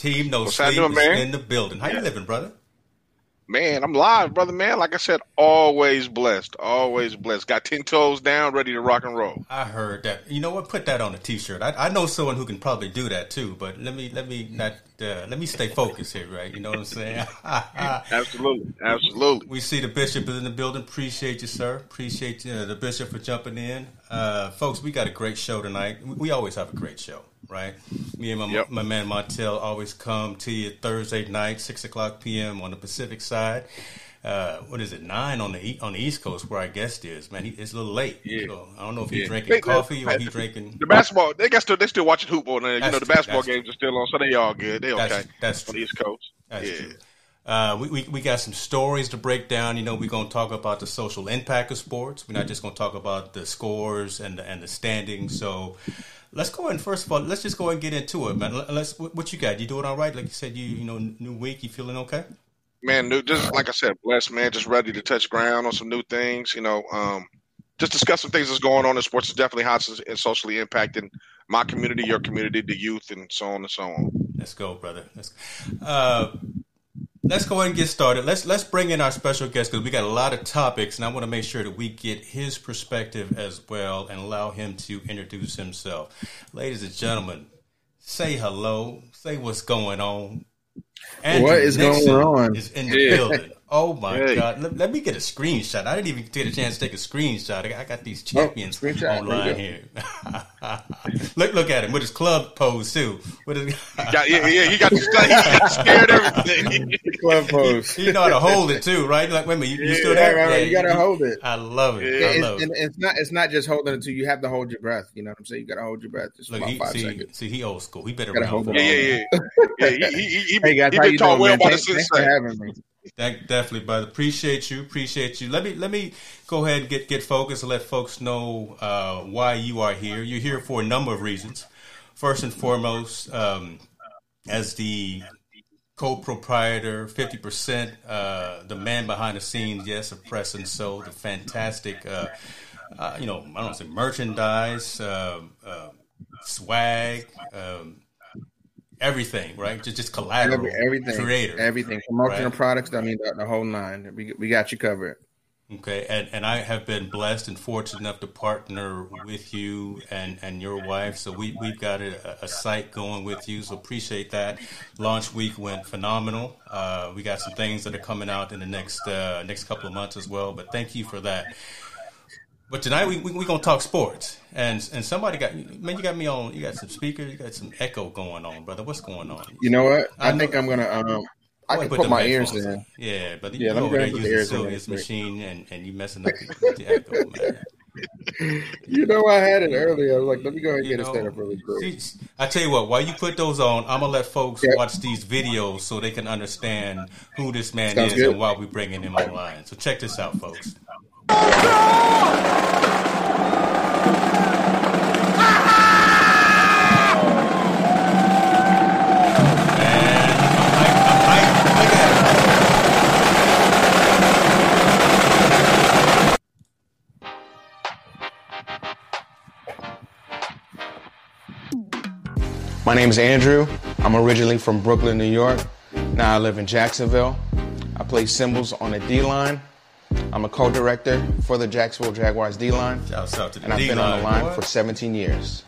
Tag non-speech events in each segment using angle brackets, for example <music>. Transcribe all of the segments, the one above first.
Team No What's Sleep doing, man? in the building. How you living, brother? Man, I'm live, brother. Man, like I said, always blessed, always blessed. Got ten toes down, ready to rock and roll. I heard that. You know what? Put that on a t-shirt. I, I know someone who can probably do that too. But let me let me not uh, let me stay focused here, right? You know what I'm saying? <laughs> absolutely, absolutely. We see the bishop is in the building. Appreciate you, sir. Appreciate you, uh, the bishop for jumping in, uh, folks. We got a great show tonight. We always have a great show right? Me and my, yep. my man Montel always come to you Thursday night, six o'clock p.m. on the Pacific side. Uh, what is it? Nine on the on the East Coast where our guest is. Man, he, it's a little late. Yeah. So I don't know if he's yeah. drinking they, coffee or he's drinking the basketball. They got still they still watching hoop on there. You know the basketball games are still on, so they all good. They okay. That's, that's on the East Coast. That's yeah. true. Uh, we, we, we got some stories to break down. You know, we're going to talk about the social impact of sports. We're not just going to talk about the scores and the, and the standings. So let's go and first of all, let's just go and get into it, man. Let's what you got? You doing all right? Like you said, you you know, new week. You feeling okay? Man, new, just like I said, blessed man. Just ready to touch ground on some new things. You know, um, just discuss some things that's going on in sports. is definitely hot and socially impacting my community, your community, the youth, and so on and so on. Let's go, brother. Let's, uh, let's go ahead and get started. Let's let's bring in our special guest because we got a lot of topics, and I want to make sure that we get his perspective as well and allow him to introduce himself. Ladies and gentlemen, say hello. Say what's going on. Andrew what is Nixon going on? Is in the yeah. building. Oh my hey. god! Let, let, me get a screenshot. I didn't even get a chance to take a screenshot. I got these oh, champions oh, online here. <laughs> look, look at him with his club pose too. With his yeah, yeah, yeah, he got, he got scared everything. <laughs> <laughs> club pose. You know how to hold it too, right? Like, wait a minute, you, you still there? Right, right, you got to hold it. I love it. Yeah. I love it's, it. it's not. It's not just holding it. To you have to hold your breath. You know what I'm saying? You got to hold your breath just look, about he, five see, seconds. See, he old school. He better hold it. Yeah, yeah, yeah. yeah he, he, he, hey guys, he how been you taught doing, well by Thanks, the thanks for having me. Thank, definitely, brother. Appreciate you. Appreciate you. Let me let me go ahead and get get focused and let folks know uh, why you are here. You're here for a number of reasons. First and foremost, um, as the co-proprietor, fifty percent, uh, the man behind the scenes, yes, of Press and Soul, the fantastic, uh, uh you know, I don't say merchandise, uh, uh, swag. Um, everything, right? Just just collateral, Every, everything, creator, everything, promotional right? products. I mean, the, the, whole nine. We we got you covered. Okay, and and I have been blessed and fortunate enough to partner with you and and your wife. So we we've got a, a site going with you. So appreciate that. Launch week went phenomenal. Uh, we got some things that are coming out in the next uh, next couple of months as well. But thank you for that. But tonight we we, we gonna talk sports, and and somebody got man, you got me on. You got some speakers, you got some echo going on, brother. What's going on? You know what? I, I think I'm gonna um. I can put, put my ears in. Yeah, but yeah, you over there using the Sylvia's machine, and, and you messing up the, the <laughs> echo, man. you know, I had it earlier. I was like, let me go ahead and you get know, it set up really quick. I tell you what, while you put those on, I'm gonna let folks yep. watch these videos so they can understand who this man Sounds is good. and why we're bringing him online. So check this out, folks. My name is Andrew. I'm originally from Brooklyn, New York. Now I live in Jacksonville. I play cymbals on the D line I'm a co-director for the Jacksonville Jaguars D-line, and I've been on the line for 17 years.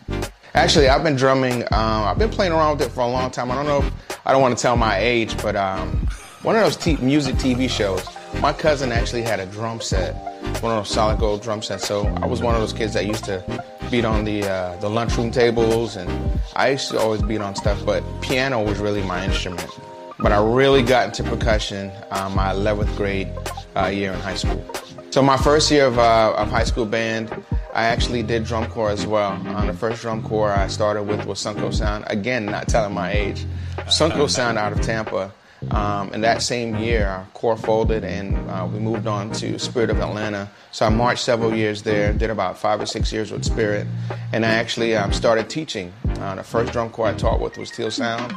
Actually, I've been drumming. Um, I've been playing around with it for a long time. I don't know. If, I don't want to tell my age, but um, one of those t- music TV shows. My cousin actually had a drum set, one of those solid gold drum sets. So I was one of those kids that used to beat on the uh, the lunchroom tables, and I used to always beat on stuff. But piano was really my instrument. But I really got into percussion uh, my 11th grade uh, year in high school. So my first year of, uh, of high school band, I actually did drum corps as well. Uh, the first drum corps I started with was Suncoast Sound. Again, not telling my age. Suncoast Sound out of Tampa. Um, and that same year, our corps folded and uh, we moved on to Spirit of Atlanta. So I marched several years there, did about five or six years with Spirit, and I actually um, started teaching. Uh, the first drum corps I taught with was Teal Sound.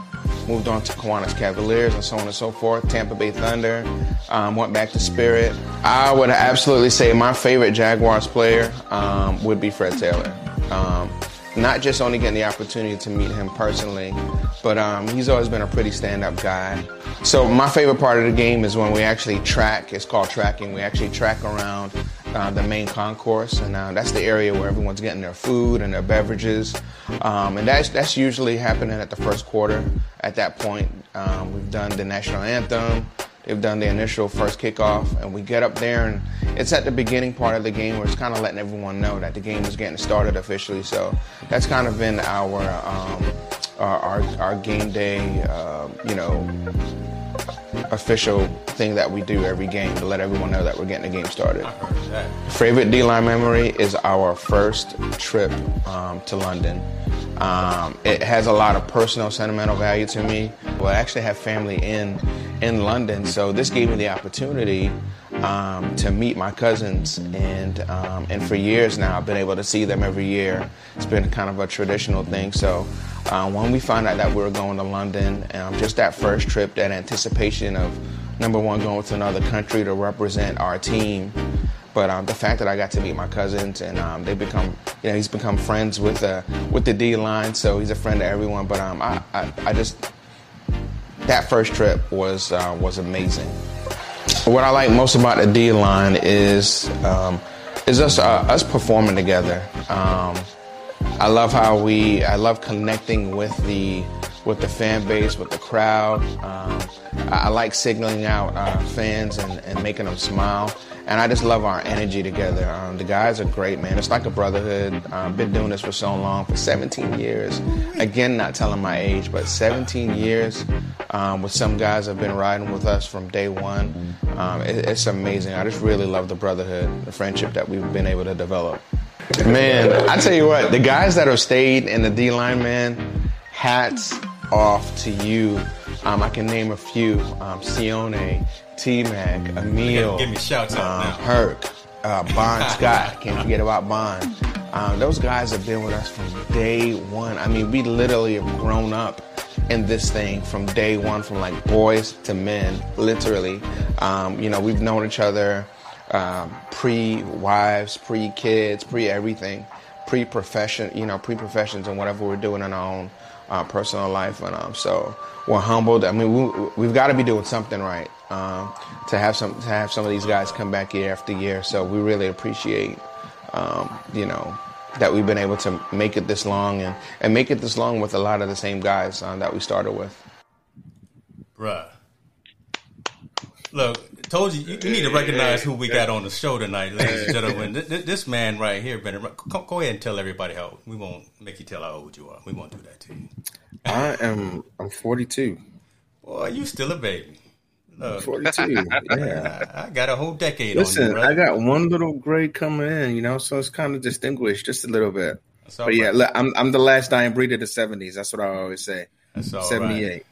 Moved on to Kiwanis Kavaliers and so on and so forth. Tampa Bay Thunder. Um, went back to Spirit. I would absolutely say my favorite Jaguars player um, would be Fred Taylor. Um, not just only getting the opportunity to meet him personally, but um, he's always been a pretty stand-up guy. So my favorite part of the game is when we actually track. It's called tracking. We actually track around uh, the main concourse, and uh, that's the area where everyone's getting their food and their beverages. Um, and that's that's usually happening at the first quarter. At that point, um, we've done the national anthem. They've done the initial first kickoff, and we get up there, and it's at the beginning part of the game where it's kind of letting everyone know that the game is getting started officially. So that's kind of been our um, our, our, our, game day, uh, you know, official thing that we do every game to let everyone know that we're getting the game started. Favorite D-line memory is our first trip um, to London. Um, it has a lot of personal, sentimental value to me. Well, I actually have family in in London, so this gave me the opportunity um, to meet my cousins, and um, and for years now, I've been able to see them every year. It's been kind of a traditional thing. So uh, when we found out that we were going to London, um, just that first trip, that anticipation of number one going to another country to represent our team But um, the fact that I got to meet my cousins and um, they become, you know, he's become friends with uh, with the D line, so he's a friend to everyone. But um, I, I, I just that first trip was uh, was amazing. What I like most about the D line is um, is us uh, us performing together. Um, I love how we I love connecting with the with the fan base, with the crowd. Um, I, I, like signaling out uh, fans and, and making them smile and I just love our energy together. Um, the guys are great, man. It's like a brotherhood. Um, been doing this for so long, for 17 years. Again, not telling my age, but 17 years um, with some guys have been riding with us from day one. Um, it, it's amazing. I just really love the brotherhood, the friendship that we've been able to develop. Man, I tell you what, the guys that have stayed in the D line, man, hats off to you. Um, I can name a few: um, Sione, T Mac, Emil, give me shouts out um. Herc, uh, Bond <laughs> Scott. Can't forget about Bond. Um, those guys have been with us from day one. I mean, we literally have grown up in this thing from day one, from like boys to men, literally. Um, you know, we've known each other um, pre wives, pre kids, pre everything, pre profession, you know, pre professions and whatever we're doing on our own uh, personal life. And um, so we're humbled. I mean, we, we've got to be doing something right um, to have some to have some of these guys come back year after year. So we really appreciate, um, you know, that we've been able to make it this long and, and make it this long with a lot of the same guys um, that we started with. Bruh. Look, told you, you, need to recognize who we got on the show tonight, ladies and gentlemen. This, this man right here, Ben. Go ahead and tell everybody how. old. We won't make you tell how old you are. We won't do that to you. I am. I'm 42. Boy, you still a baby. Look, 42. <laughs> Yeah, I, I, got a whole decade. Listen, you, I got one little grade coming in. You know, so it's kind of distinguished just a little bit. But right. yeah, look, I'm I'm the last dying breed of the 70s. That's what I always say. That's all 78. Right.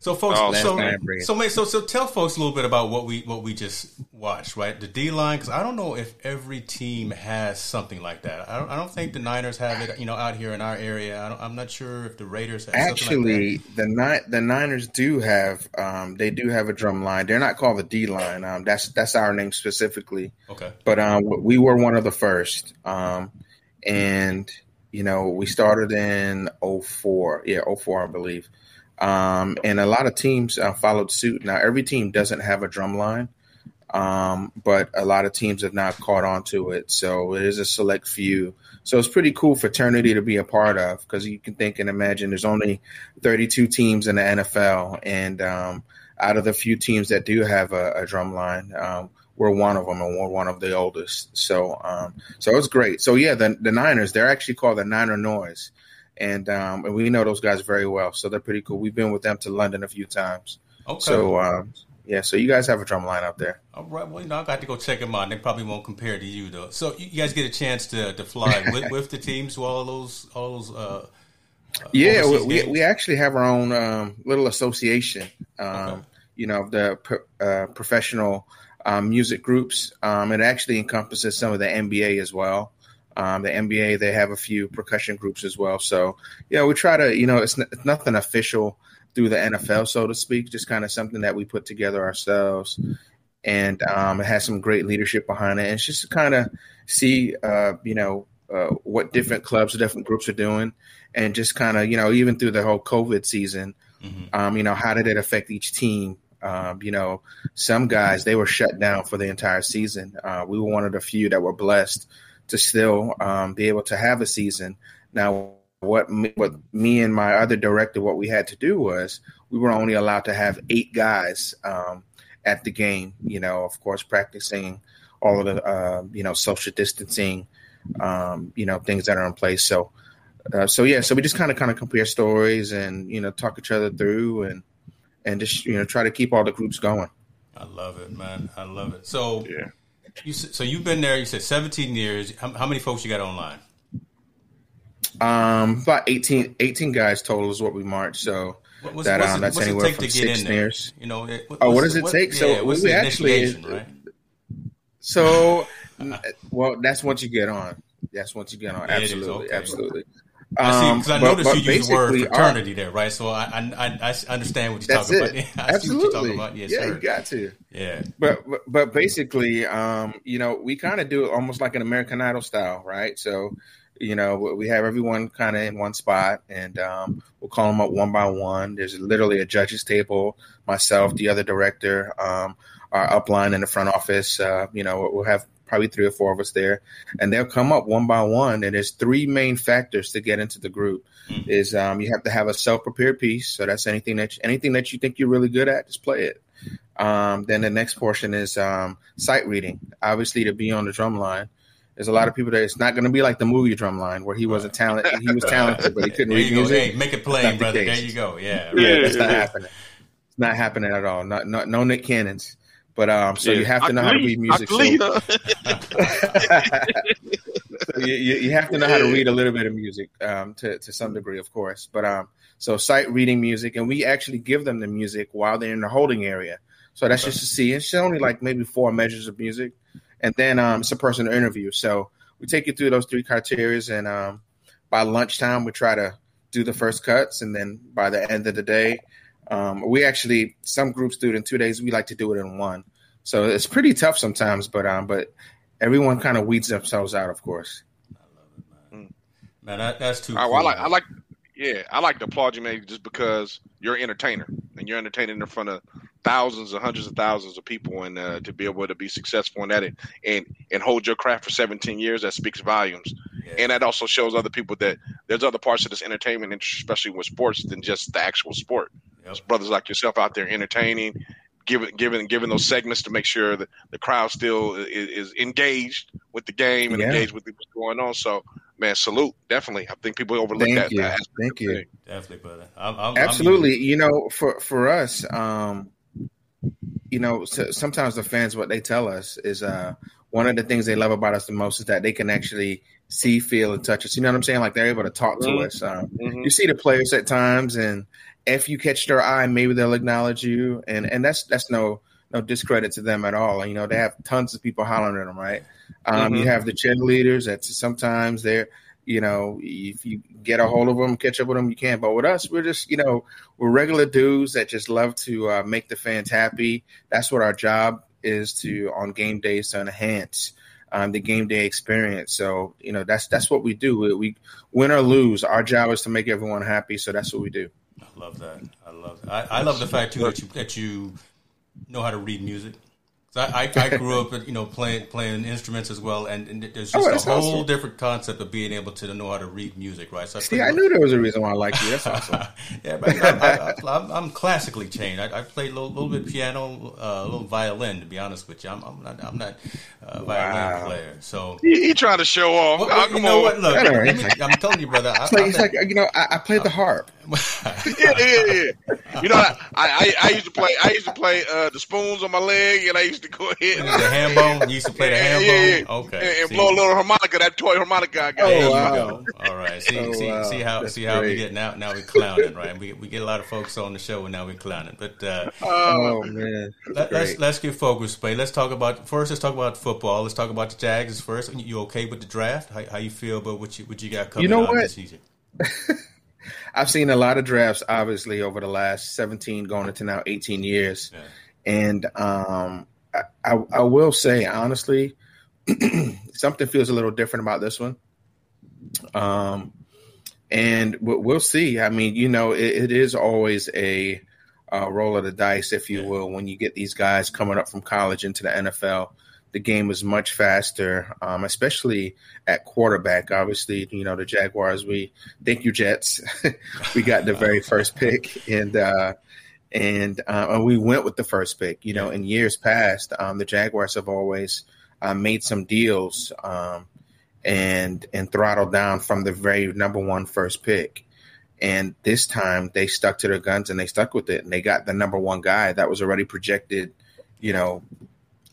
So, folks, oh, so, so, so, so, tell folks a little bit about what we what we just watched, right? The D line, because I don't know if every team has something like that. I don't, I don't think the Niners have it, you know, out here in our area. I am not sure if the Raiders have. Actually, like the Ni- the Niners do have, um, they do have a drum line. They're not called the D line. Um, that's that's our name specifically. Okay. But um, we were one of the first. Um, and you know, we started in 04. Yeah, 04, I believe. Um, and a lot of teams uh, followed suit. Now, every team doesn't have a drum line, um, but a lot of teams have not caught on to it. So it is a select few. So it's pretty cool fraternity to be a part of because you can think and imagine there's only 32 teams in the NFL, and um, out of the few teams that do have a, a drum line, um, we're one of them, and we're one of the oldest. So, um, so it's great. So yeah, the, the Niners, they're actually called the Niner Noise and um, and we know those guys very well, so they're pretty cool. We've been with them to London a few times. Okay. So um, yeah, so you guys have a drum line out there. All right. Well, you know, I got to go check them out. They probably won't compare to you though. So you guys get a chance to to fly <laughs> with, with the teams to all those all those. Uh, uh yeah, we, we actually have our own um, little association. Um, okay. You know, the uh, professional um, music groups. Um, it actually encompasses some of the NBA as well. Um, the NBA, they have a few percussion groups as well. So, yeah, we try to, you know, it's, n- it's nothing official through the NFL, so to speak, just kind of something that we put together ourselves. And um, it has some great leadership behind it. And it's just to kind of see, uh, you know, uh, what different clubs or different groups are doing. And just kind of, you know, even through the whole COVID season, mm-hmm. um, you know, how did it affect each team? Um, you know, some guys, they were shut down for the entire season. Uh, we were one of the few that were blessed to still um, be able to have a season. Now, what me, what me and my other director, what we had to do was we were only allowed to have eight guys um, at the game. You know, of course, practicing all of the uh, you know social distancing, um, you know, things that are in place. So, uh, so yeah, so we just kind of kind of compare stories and you know talk each other through and and just you know try to keep all the groups going. I love it, man. I love it. So yeah. You so you've been there. You said 17 years. How, how many folks you got online? Um, about 18, 18 guys total is what we marched. So what's, that um, that's anywhere from six years. You know, it, oh, what does it what, take? Yeah, so we actually, right? so well, that's once you get on. That's once you get on. Absolutely, okay. absolutely. I see because I um, noticed but, you use the word fraternity our, there, right? So I, I I understand what you're talking it. <laughs> about. Absolutely, about. Yes, yeah, sir. you got to. Yeah, but but, but basically, um, you know, we kind of do it almost like an American Idol style, right? So, you know, we have everyone kind of in one spot, and um, we'll call them up one by one. There's literally a judges table, myself, the other director, um, our upline in the front office. Uh, you know, we'll have probably three or four of us there, and they'll come up one by one. And there's three main factors to get into the group. Mm-hmm. Is um, you have to have a self prepared piece, so that's anything that you, anything that you think you're really good at, just play it. Um, then the next portion is um, sight reading. Obviously, to be on the drum line, there's a lot of people that it's not going to be like the movie drum line where he wasn't talented. He was talented, but he couldn't read music. Hey, make it plain, brother. The there you go. Yeah, right. yeah, that's not happening. It's not happening at all. Not, not no Nick Cannons. But um, so yeah. you have to know how to read music. So, <laughs> so you, you, have to know how to read a little bit of music um, to to some degree, of course. But um, so sight reading music, and we actually give them the music while they're in the holding area. So that's just to see. It's only like maybe four measures of music, and then um, it's a personal interview. So we take you through those three criteria, and um, by lunchtime we try to do the first cuts, and then by the end of the day, um, we actually some groups do it in two days. We like to do it in one. So it's pretty tough sometimes, but um, but everyone kind of weeds themselves out, of course. I love it, man. Man, that, that's too. Cool, I, like, I like, yeah, I like to applaud you, man, just because you're an entertainer and you're entertaining in front of thousands and hundreds of thousands of people, and uh, to be able to be successful in that and, and and hold your craft for 17 years, that speaks volumes. Yeah. And that also shows other people that there's other parts of this entertainment, especially with sports, than just the actual sport. Yep. brothers like yourself out there entertaining, giving giving giving those segments to make sure that the crowd still is, is engaged with the game and yeah. engaged with what's going on. So, man, salute definitely. I think people overlook Thank that. You. That Thank you. Definitely, brother. I'm, I'm, Absolutely. I'm you know, for for us, um, you know, so sometimes the fans what they tell us is uh, one of the things they love about us the most is that they can actually see, feel, and touch us. You know what I'm saying? Like they're able to talk to mm-hmm. us. Um, mm-hmm. You see the players at times, and if you catch their eye, maybe they'll acknowledge you, and and that's that's no no discredit to them at all. You know, they have tons of people hollering at them, right? Um, mm-hmm. You have the cheerleaders that sometimes they're, you know, if you get a hold of them, catch up with them, you can. But with us, we're just, you know, we're regular dudes that just love to uh, make the fans happy. That's what our job is to on game days to enhance um, the game day experience. So you know, that's that's what we do. We, we win or lose, our job is to make everyone happy. So that's what we do. I love that. I love that. I, I love the fact too that you that you know how to read music. I, I, I, grew up, you know, playing playing instruments as well, and, and there's just oh, a whole awesome. different concept of being able to know how to read music, right? So I See, I knew there was a reason why I liked you. That's <laughs> awesome. yeah, but I, am classically trained. I, I play a little, little, bit piano, uh, a little violin. To be honest with you, I'm, I'm not I'm not a violin wow. player. So he, he trying to show off. Well, well, you know on. what? Look, me, I'm telling you, brother. It's like, it's like you know, I, I played the harp. <laughs> yeah, yeah, yeah. You know, I, I, I used to play. I used to play uh, the spoons on my leg, and I used to go ahead. And the ham bone. You used to play the ham yeah, bone. Okay, and, and blow a little harmonica. That toy harmonica I got. Oh, there wow. you go. All right. See, oh, see, wow. see how That's see how great. we get now. Now we're clowning, right? We we get a lot of folks on the show, and now we're clowning. But uh, oh man, let, us let's, let's get focused, play. Let's talk about first. Let's talk about football. Let's talk about the Jags first. You okay with the draft? How, how you feel about what you what you got coming? You know what? <laughs> I've seen a lot of drafts, obviously, over the last 17, going into now 18 years. Yeah. And um, I, I, I, will say, honestly, <clears throat> something feels a little different about this one. Um, and we'll see. I mean, you know, it, it is always a, a, roll of the dice, if you will, when you get these guys coming up from college into the NFL the game was much faster, um, especially at quarterback. Obviously, you know the Jaguars. We thank you, Jets. <laughs> we got the very first pick, and uh, and uh, we went with the first pick. You know, in years past, um, the Jaguars have always uh, made some deals um, and and throttled down from the very number one first pick. And this time they stuck to their guns and they stuck with it, and they got the number one guy that was already projected, you know,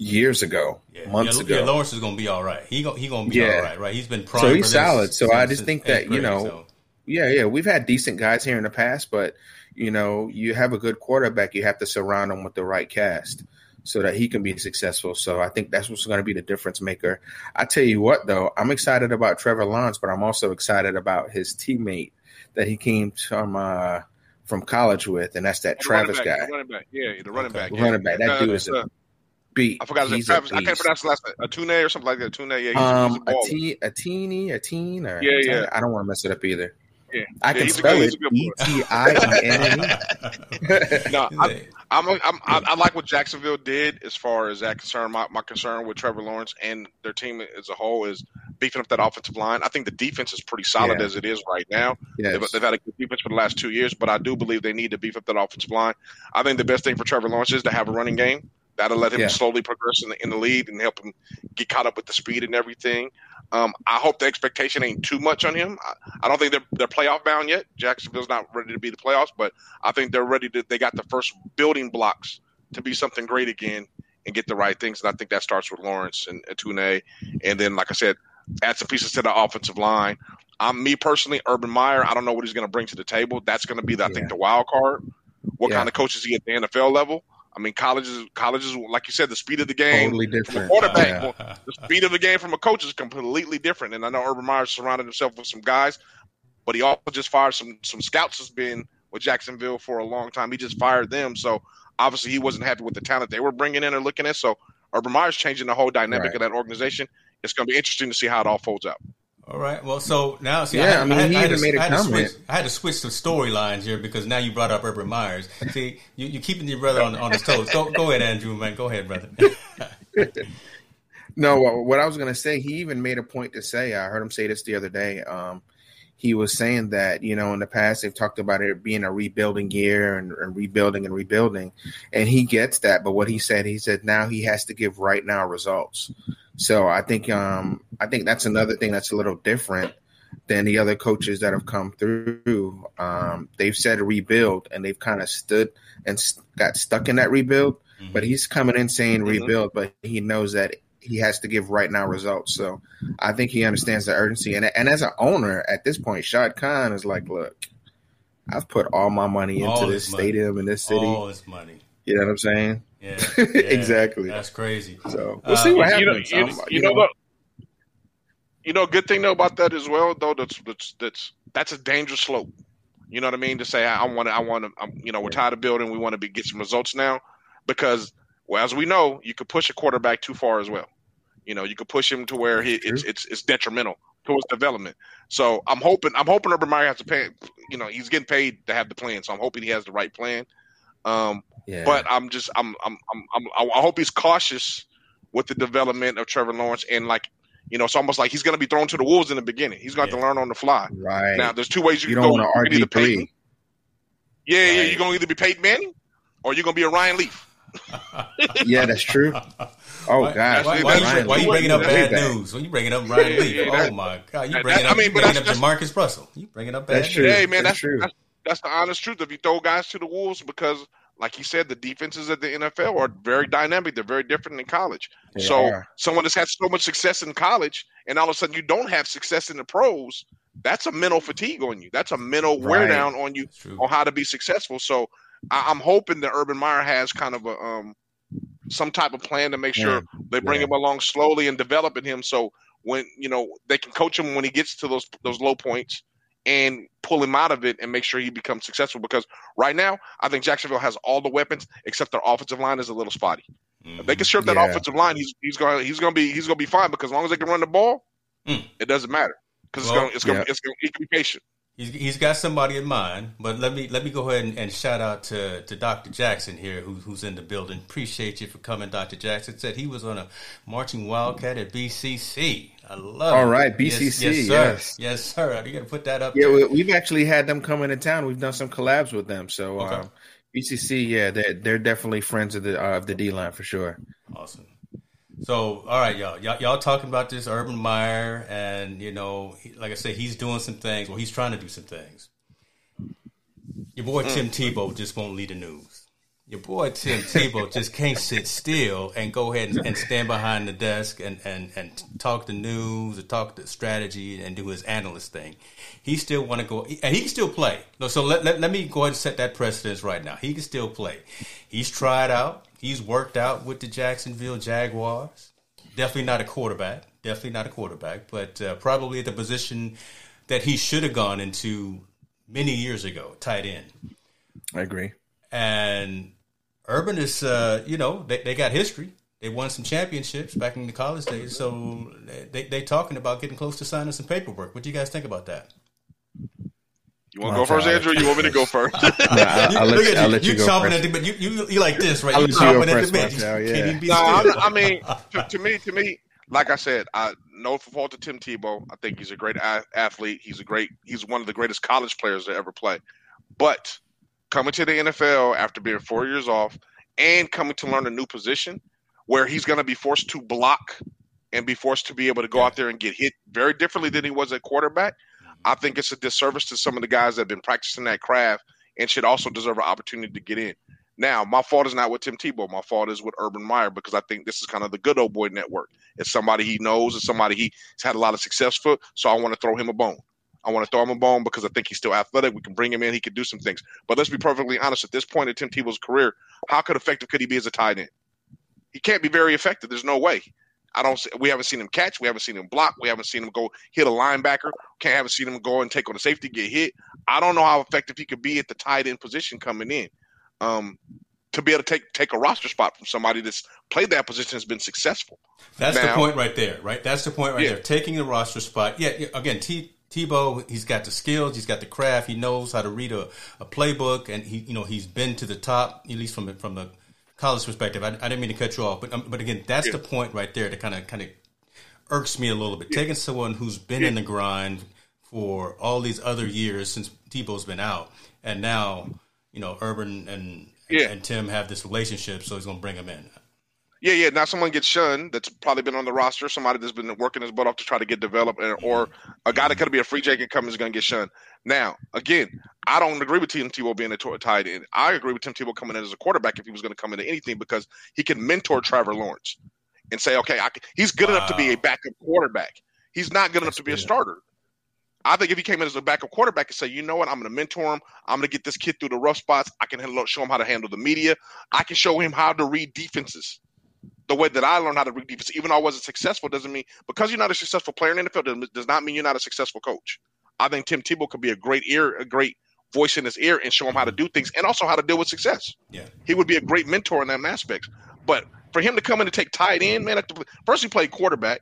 years ago, yeah. months yeah, ago. Yeah, Lawrence is going to be all right. He go, he going to be yeah. all right, right? He's been so he's solid. So I just think that you know, so. yeah, yeah, we've had decent guys here in the past, but you know, you have a good quarterback, you have to surround him with the right cast. so that he can be successful. So I think that's what's going to be the difference maker. I tell you what, though, I'm excited about Trevor Lawrence, but I'm also excited about his teammate that he came from uh, from college with, and that's that the Travis back, guy. The running back, yeah, the running back, yeah. running back. That uh, dude is a beat. I forgot his Travis. I can't pronounce the last name. Atune or something like that. Atune, yeah. He's, um, he's a, a, te- a teeny, a teen, or yeah, yeah. I don't want to mess it up either. Yeah. I can spell it E T I <laughs> N E. No, I'm, I'm, I'm, I like what Jacksonville did as far as that concern. My, my concern with Trevor Lawrence and their team as a whole is beefing up that offensive line. I think the defense is pretty solid yeah. as it is right now. Yes. They've, they've, had a good defense for the last two years, but I do believe they need to beef up that offensive line. I think the best thing for Trevor Lawrence is to have a running game. That'll let him Yeah. slowly progress in the, in the lead and help him get caught up with the speed and everything. Um, I hope the expectation ain't too much on him. I, I don't think they're they're playoff bound yet. Jacksonville's not ready to be the playoffs, but I think they're ready to. They got the first building blocks to be something great again and get the right things. And I think that starts with Lawrence and, and Tune, and then like I said, add some pieces to the offensive line. I'm me personally, Urban Meyer. I don't know what he's going to bring to the table. That's going to be, the, I Yeah. think, the wild card. What Yeah. kind of coaches he at the NFL level? I mean, colleges, colleges, like you said, the speed of the game Totally from a different. quarterback. Yeah. the speed of the game from a coach is completely different. And I know Urban Meyer surrounded himself with some guys, but he also just fired some some scouts. Has been with Jacksonville for a long time. He just fired them, so obviously he wasn't happy with the talent they were bringing in or looking at. So Urban Meyer's changing the whole dynamic Right. of that organization. It's going to be interesting to see how it all folds out. All right. Well, so now, see, Yeah, I, had, I mean, had, he had even to, made a I comment. switch. I had to switch some storylines here because now you brought up Urban Myers. See, you, you're keeping your brother on, on his toes. Go, go ahead, Andrew, man. Go ahead, brother. <laughs> No, what what I was going to say, he even made a point to say, I heard him say this the other day. Um, he was saying that, you know, in the past, they've talked about it being a rebuilding year and, and rebuilding and rebuilding. And he gets that. But what he said, he said now he has to give right now results. So I think, um, I think that's another thing that's a little different than the other coaches that have come through. Um, they've said rebuild and they've kind of stood and got stuck in that rebuild. But he's coming in saying rebuild, but he knows that he has to give right now results. So I think he understands the urgency. And and as an owner at this point, Shad Khan is like, look, I've put all my money into All this his money. stadium in this city. All this money. You know what I'm saying? <laughs> Yeah. Exactly. That's crazy. So we'll Uh, see what you know, happens. you, Um, you know what? You know, good thing though about that as well, though. That's that's that's that's a dangerous slope. You know what I mean? To say I want to, I want to, I'm, you know, we're tired of building. We want to be get some results now, because well, as we know, you could push a quarterback too far as well. You know, you could push him to where he, it's, it's it's detrimental to his development. So I'm hoping I'm hoping Urban Meyer has to pay. You know, he's getting paid to have the plan, so I'm hoping he has the right plan. Um, yeah. but I'm just I'm I'm I'm, I'm I hope he's cautious with the development of Trevor Lawrence and like you know it's almost like he's going to be thrown to the wolves in the beginning. He's going to to learn on the fly. right. Now there's two ways you, you can don't go. want You can to either Peyton, RG3. yeah, yeah, Right. you're going to either be Peyton Manning or you're going to be a Ryan Leaf. Yeah, that's true. Oh why, gosh, why, Ryan why, you, why you bringing up is bad way back. news? When you bringing up Ryan Yeah, yeah, oh my God, you that- bringing I up, mean, you bringing up Jamarcus Russell? You bringing up bad That's news? true. Hey man, That's that's, true. that's that's the honest truth. If you throw guys to the wolves, because like he said, the defenses at the NFL are very dynamic. They're very different in college. They so are. someone that's had so much success in college, and all of a sudden you don't have success in the pros, that's a mental fatigue on you. That's a mental wear down on you on how to be successful. So I, I'm hoping that Urban Meyer has kind of a um some type of plan to make sure Yeah. they bring Yeah. him along slowly and developing him. So when you know they can coach him when he gets to those those low points and pull him out of it and make sure he becomes successful. Because right now, I think Jacksonville has all the weapons except their offensive line is a little spotty. If they can strip that Yeah. offensive line, he's he's going he's going to be he's going to be fine because as long as they can run the ball, Mm. it doesn't matter because Well, it's going it's going yeah. it's going can be patient. He's, he's got somebody in mind, but let me let me go ahead and, and shout out to, to Dr. Jackson here, who, who's in the building. Appreciate you for coming, Dr. Jackson. Said he was on a marching wildcat at BCC. I love All it. right, Yes, BCC, yes, sir. yes. yes, sir. You got to put that up. Yeah, there. we, we've actually had them come into town. We've done some collabs with them. So Okay. um, BCC, yeah, they're they're definitely friends of the uh, of the D line for sure. Awesome. So, all right, y'all. y'all, y'all talking about this Urban Meyer, and you know, he, like I said, he's doing some things. Well, he's trying to do some things. Your boy Tim mm. Tebow just won't lead the news. your boy Tim Tebow just can't sit still and go ahead and, and, stand behind the desk and, and, and talk the news or talk the strategy and do his analyst thing. He still want to go, and he can still play. So let, let, let me go ahead and set that precedence right now. He can still play. He's tried out. He's worked out with the Jacksonville Jaguars. Definitely not a quarterback. Definitely not a quarterback, but uh, probably at the position that he should have gone into many years ago, tight end. I agree. And Urban is, uh, you know, they, they got history. They won some championships back in the college days, so they they talking about getting close to signing some paperwork. What do you guys think about that? You want to go first, Andrew? You want me to go first? <laughs> no, I, will let, you, I'll let you, you go chomping first. at the bit. You, you, you like this, right? I'll you chomping at the bit. Yeah. No, I mean, to, to, me, to me, like I said, I no fault to Tim Tebow. I think he's a great a- athlete. He's a great. He's one of the greatest college players to ever play. But coming to the NFL after being four years off and coming to learn a new position where he's going to be forced to block and be forced to be able to go out there and get hit very differently than he was at quarterback. I think it's a disservice to some of the guys that have been practicing that craft and should also deserve an opportunity to get in. Now, my fault is not with Tim Tebow. My fault is with Urban Meyer because I think this is kind of the good old boy network. It's somebody he knows, it's somebody he's had a lot of success for. So I want to throw him a bone. I want to throw him a bone because I think he's still athletic. We can bring him in. He could do some things. But let's be perfectly honest. At this point in Tim Tebow's career, how could effective could he be as a tight end? He can't be very effective. There's no way. I don't. See, we haven't seen him catch. We haven't seen him block. We haven't seen him go hit a linebacker. Can't haven't seen him go and take on a safety, get hit. I don't know how effective he could be at the tight end position coming in. Um, to be able to take take a roster spot from somebody that's played that position has been successful. That's now, the point right there, right? That's the point right yeah. there. Taking the roster spot. Yeah, yeah again, T Tebow, he's got the skills, he's got the craft, he knows how to read a, a playbook, and he, you know, he's been to the top, at least from from the college perspective. I, I didn't mean to cut you off, but um, but again, that's yeah. the point right there that kind of kind of irks me a little bit. Yeah. Taking someone who's been yeah. in the grind for all these other years since Tebow's been out, and now you know Urban and and Tim have this relationship, so he's going to bring him in. Yeah, yeah. Now someone gets shunned that's probably been on the roster, somebody that's been working his butt off to try to get developed, or a guy that could be a free agent coming is going to get shunned. Now, again, I don't agree with Tim Tebow being a tight end. I agree with Tim Tebow coming in as a quarterback if he was going to come into anything because he can mentor Trevor Lawrence and say, okay, can, he's good wow. enough to be a backup quarterback. He's not good that's enough to be good. a starter. I think if he came in as a backup quarterback and say, you know what, I'm going to mentor him. I'm going to get this kid through the rough spots. I can show him how to handle the media. I can show him how to read defenses the way that I learned how to read defense, even though I wasn't successful, doesn't mean because you're not a successful player in the NFL does not mean you're not a successful coach. I think Tim Tebow could be a great ear, a great voice in his ear, and show him how to do things, and also how to deal with success. Yeah, he would be a great mentor in that aspect. But for him to come in and take tight end, man, first he played quarterback,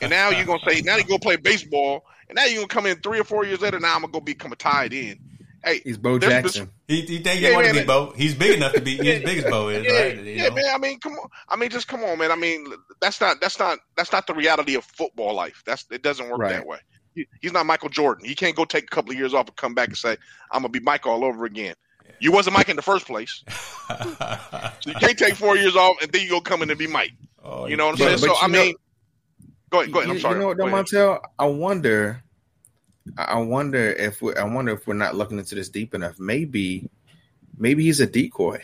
and now you're gonna say now you go play baseball, and now you're gonna come in three or four years later. Now I'm gonna go become a tight end. Hey, he's Bo Jackson. He, he think he want to be Bo. He's big enough to be. He's as big as Bo is, yeah, right? You yeah, know? man. I mean, come on. I mean, just come on, man. I mean, that's not that's not that's not the reality of football life. That's it doesn't work right. that way. He, he's not Michael Jordan. He can't go take a couple of years off and come back and say, "I'm gonna be Mike all over again." Yeah. You wasn't Mike in the first place, <laughs> so you can't take four years off and then you go come in and be Mike. Oh, you know what I'm saying? so I know, mean, go ahead. Go ahead. I'm sorry. You know what, Montel? I wonder I wonder if we, I wonder if we're not looking into this deep enough. Maybe, maybe he's a decoy.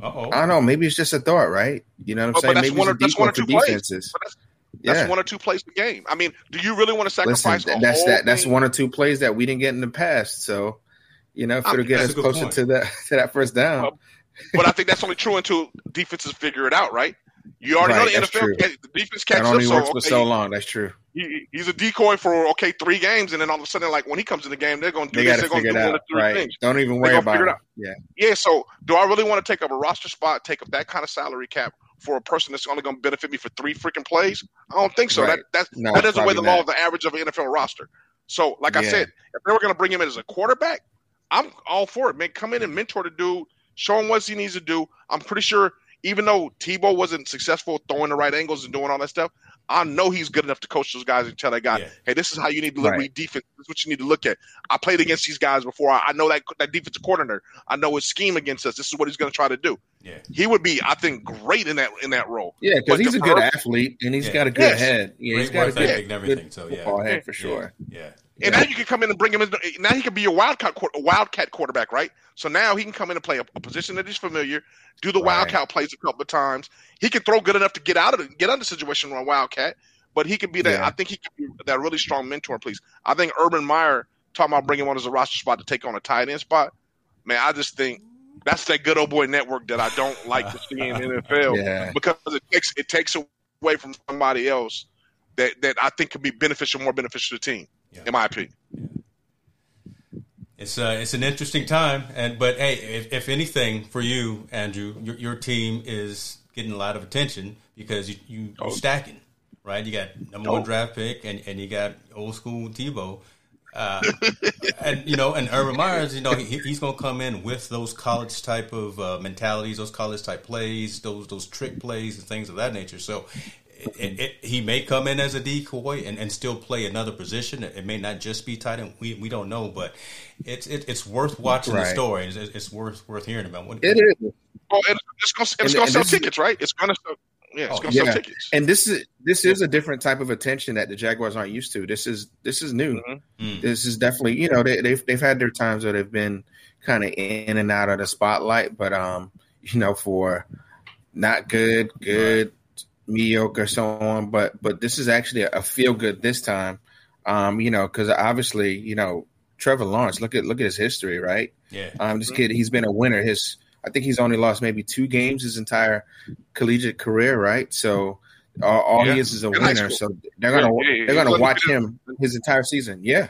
Uh-oh. I don't know. Maybe it's just a thought, right? You know what I'm saying? Maybe one, it's a decoy for defenses. That's, that's yeah. one or two plays a game. I mean, do you really want to sacrifice? Listen, that's that. That's one or two plays that we didn't get in the past. So, you know, if it'll get us closer point. to that <laughs> to that first down. Well, but I think that's only true until defenses figure it out, right? You already right, know the NFL the defense catches up. Works so, for okay, so long. That's true. He, he's a decoy for okay three games, and then all of a sudden, like when he comes in the game, they're going to do they this. They're going to do one of three right. things. Don't even worry about it. it. Yeah, yeah. So, do I really want to take up a roster spot, take up that kind of salary cap for a person that's only going to benefit me for three freaking plays? I don't think so. Right. That no, that doesn't weigh the law of the average of an NFL roster. So, like yeah. I said, if they were going to bring him in as a quarterback, I'm all for it. Man, come in and mentor the dude, show him what he needs to do. I'm pretty sure even though Tebow wasn't successful throwing the right angles and doing all that stuff, I know he's good enough to coach those guys and tell that guy, yeah. hey, this is how you need to look right. defense. This is what you need to look at. I played against these guys before. I know that that defensive coordinator. I know his scheme against us. This is what he's going to try to do. Yeah. He would be, I think, great in that in that role. Yeah, because he's a good athlete and he's yeah. got a good yes. head. Yeah, he's got a good, and everything. Good so yeah, head for sure. Yeah. And yeah. now you can come in and bring him in. Now he can be a wildcat, wildcat quarterback, right? So now he can come in and play a, a position that he's familiar, do the right. wildcat plays a couple of times. He can throw good enough to get out of it, get under the situation on wildcat. But he can be that. Yeah. I think he can be that really strong mentor. Please, I think Urban Meyer talking about bringing one as a roster spot to take on a tight end spot. Man, I just think that's that good old boy network that I don't like to see in <laughs> NFL yeah. because it takes it takes away from somebody else that that I think could be beneficial, more beneficial to the team, yeah. in my opinion. It's uh, it's an interesting time, and but hey, if, if anything for you, Andrew, your, your team is getting a lot of attention because you you oh. stacking, right? You got number oh. one draft pick, and, and you got old school Tebow. <laughs> Uh, and you know, and Urban Myers, you know, he, he's going to come in with those college type of uh, mentalities, those college type plays, those those trick plays and things of that nature. So it, it, he may come in as a decoy and, and still play another position. It, may not just be tight end. We, we don't know, but it's it, it's worth watching right. the story. It's, it's, worth worth hearing about. What, it is. Oh, it's going it's to sell tickets, right? It's going to yeah, it's oh, going to yeah. sell tickets. And this is this is a different type of attention that the Jaguars aren't used to. This is this is new. Mm-hmm. Mm. This is definitely you know they, they've they've had their times where they've been kind of in and out of the spotlight, but um you know for not good, good. Right mediocre, so on. But but this is actually a, feel good this time. Um, you know, because obviously, you know, Trevor Lawrence. Look at look at his history, right? Yeah. Um, this kid, he's been a winner. His I think he's only lost maybe two games his entire collegiate career, right? So all, all yeah. he is is a winner. So they're gonna yeah, yeah, they're gonna watch him his entire season. Yeah.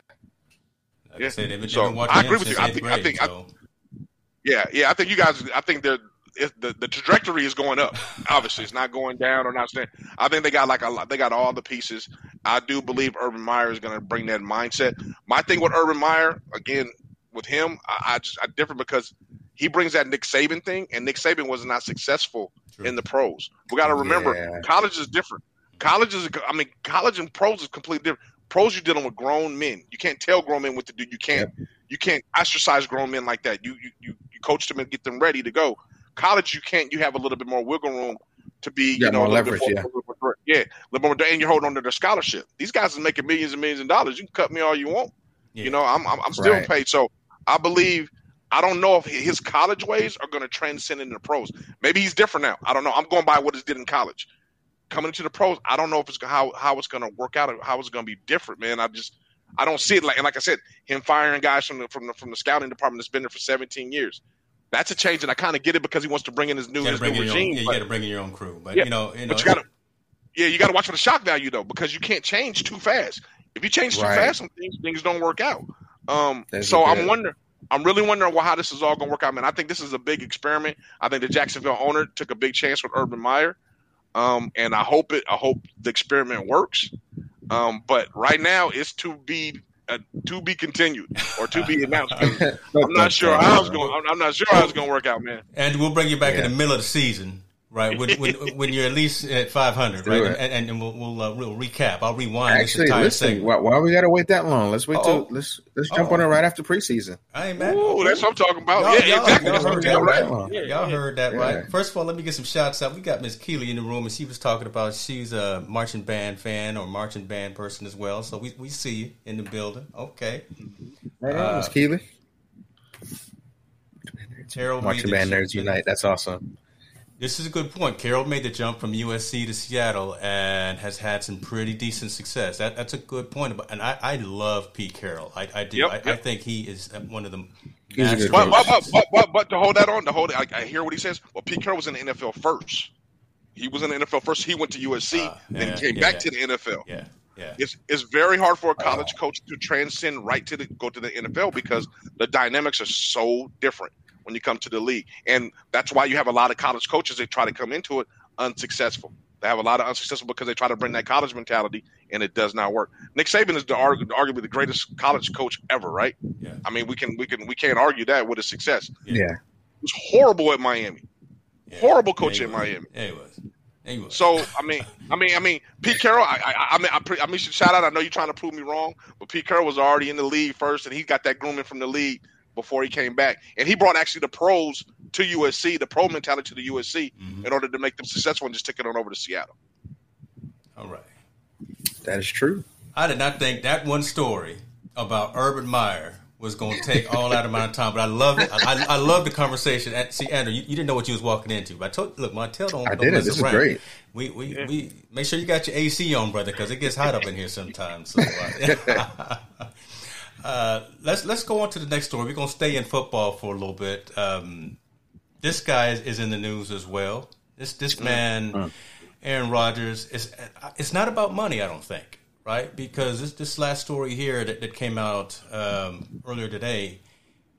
yeah. so I agree with you. I think, I think, so. I, yeah, yeah. I think you guys. I think they're it, the the trajectory is going up. Obviously, it's not going down or not staying. I think they got like a they got all the pieces. I do believe Urban Meyer is going to bring that mindset. My thing with Urban Meyer, again, with him, I, I just I different because he brings that Nick Saban thing, and Nick Saban was not successful True. in the pros. We got to remember, yeah. college is different. College is, I mean, college and pros is completely different. Pros, you're dealing with grown men. You can't tell grown men what to do. You can't, yep. you can't ostracize grown men like that. You, you, you, you coach them and get them ready to go. College, you can't. You have a little bit more wiggle room to be, you know, more leverage, more, yeah, more, yeah, a little more, and you're holding on to their scholarship. These guys are making millions and millions of dollars. You can cut me all you want. Yeah. You know, I'm I'm, I'm still right. paid. So I believe. I don't know if his college ways are going to transcend into the pros. Maybe he's different now. I don't know. I'm going by what he did in college. Coming into the pros, I don't know if it's how how it's going to work out. How it's going to be different, man. I just I don't see it like and like I said, him firing guys from the from the from the scouting department that's been there for 17 years that's a change, and I kind of get it because he wants to bring in his new, his new regime. Own, yeah, you got to bring in your own crew, but yeah, you know, you know, but you got to, yeah, you got to watch for the shock value though, because you can't change too fast. If you change too right. fast, some things things don't work out. Um, so I'm wondering. I'm really wondering how this is all going to work out, man. I think this is a big experiment. I think the Jacksonville owner took a big chance with Urban Meyer, um, and I hope it. I hope the experiment works. Um, but right now, it's to be uh, to be continued or to be announced. <laughs> I'm not sure how it's going. I'm not sure how it's going to work out, man. And we'll bring you back yeah. in the middle of the season right? When, when, <laughs> when, you're at least at 500, right? And, and, we'll we'll, uh, we'll, recap. I'll rewind Actually, this entire listen, segment. Why, why we got to wait that long? Let's wait till let's let's jump Uh-oh. on it right after preseason. I ain't mad. Ooh, that's what I'm talking about. Y'all, yeah, y'all, exactly. Y'all heard that, right? Yeah, y'all heard that, right? First of all, let me get some shots out. We got Miss Keeley in the room, and she was talking about she's a marching band fan or marching band person as well. So we, we see you in the building. Okay, right uh, Miss Keeley. Harold Marching Band Nerds Unite. That's awesome. This is a good point. Carroll made the jump from USC to Seattle and has had some pretty decent success. That, that's a good point. About, and I, I love Pete Carroll. I, I do. Yep, I, yep. I, think he is one of the. But, but, but, but, but, to hold that on, to hold it, I, I, hear what he says. Well, Pete Carroll was in the NFL first. He was in the NFL first. He went to USC, uh, yeah, then came yeah, back yeah. to the NFL. Yeah. Yeah. It's it's very hard for a college coach to transcend right to the go to the NFL because the dynamics are so different when you come to the league. And that's why you have a lot of college coaches that try to come into it unsuccessful. They have a lot of unsuccessful because they try to bring that college mentality and it does not work. Nick Saban is the, arguably the greatest college coach ever, right? Yeah. I mean, we can we can we can't argue that with his success. Yeah. He was horrible at Miami. Yeah. Horrible coach yeah, at Miami. Yeah, he was. Yeah, he was. So I mean, I mean, I mean, Pete Carroll. I, I, I mean, I, I mean, shout out. I know you're trying to prove me wrong, but Pete Carroll was already in the league first, and he got that grooming from the league before he came back. And he brought actually the pros to USC, the pro mentality to the USC, mm-hmm. in order to make them successful and just took it on over to Seattle. All right. That is true. I did not think that one story about Urban Meyer was going to take all that amount of time, but I love it. I, I, love the conversation. See, Andrew, you, you, didn't know what you was walking into. But I told, look, Montel don't. I did it. This around. is great. We we, yeah. we make sure you got your AC on, brother, because it gets hot up in here sometimes. So, uh, <laughs> <laughs> uh, let's let's go on to the next story. We're gonna stay in football for a little bit. Um, this guy is, is, in the news as well. This this man. Aaron Rodgers, is it's not about money. I don't think right? Because this, this last story here that, that came out um, earlier today,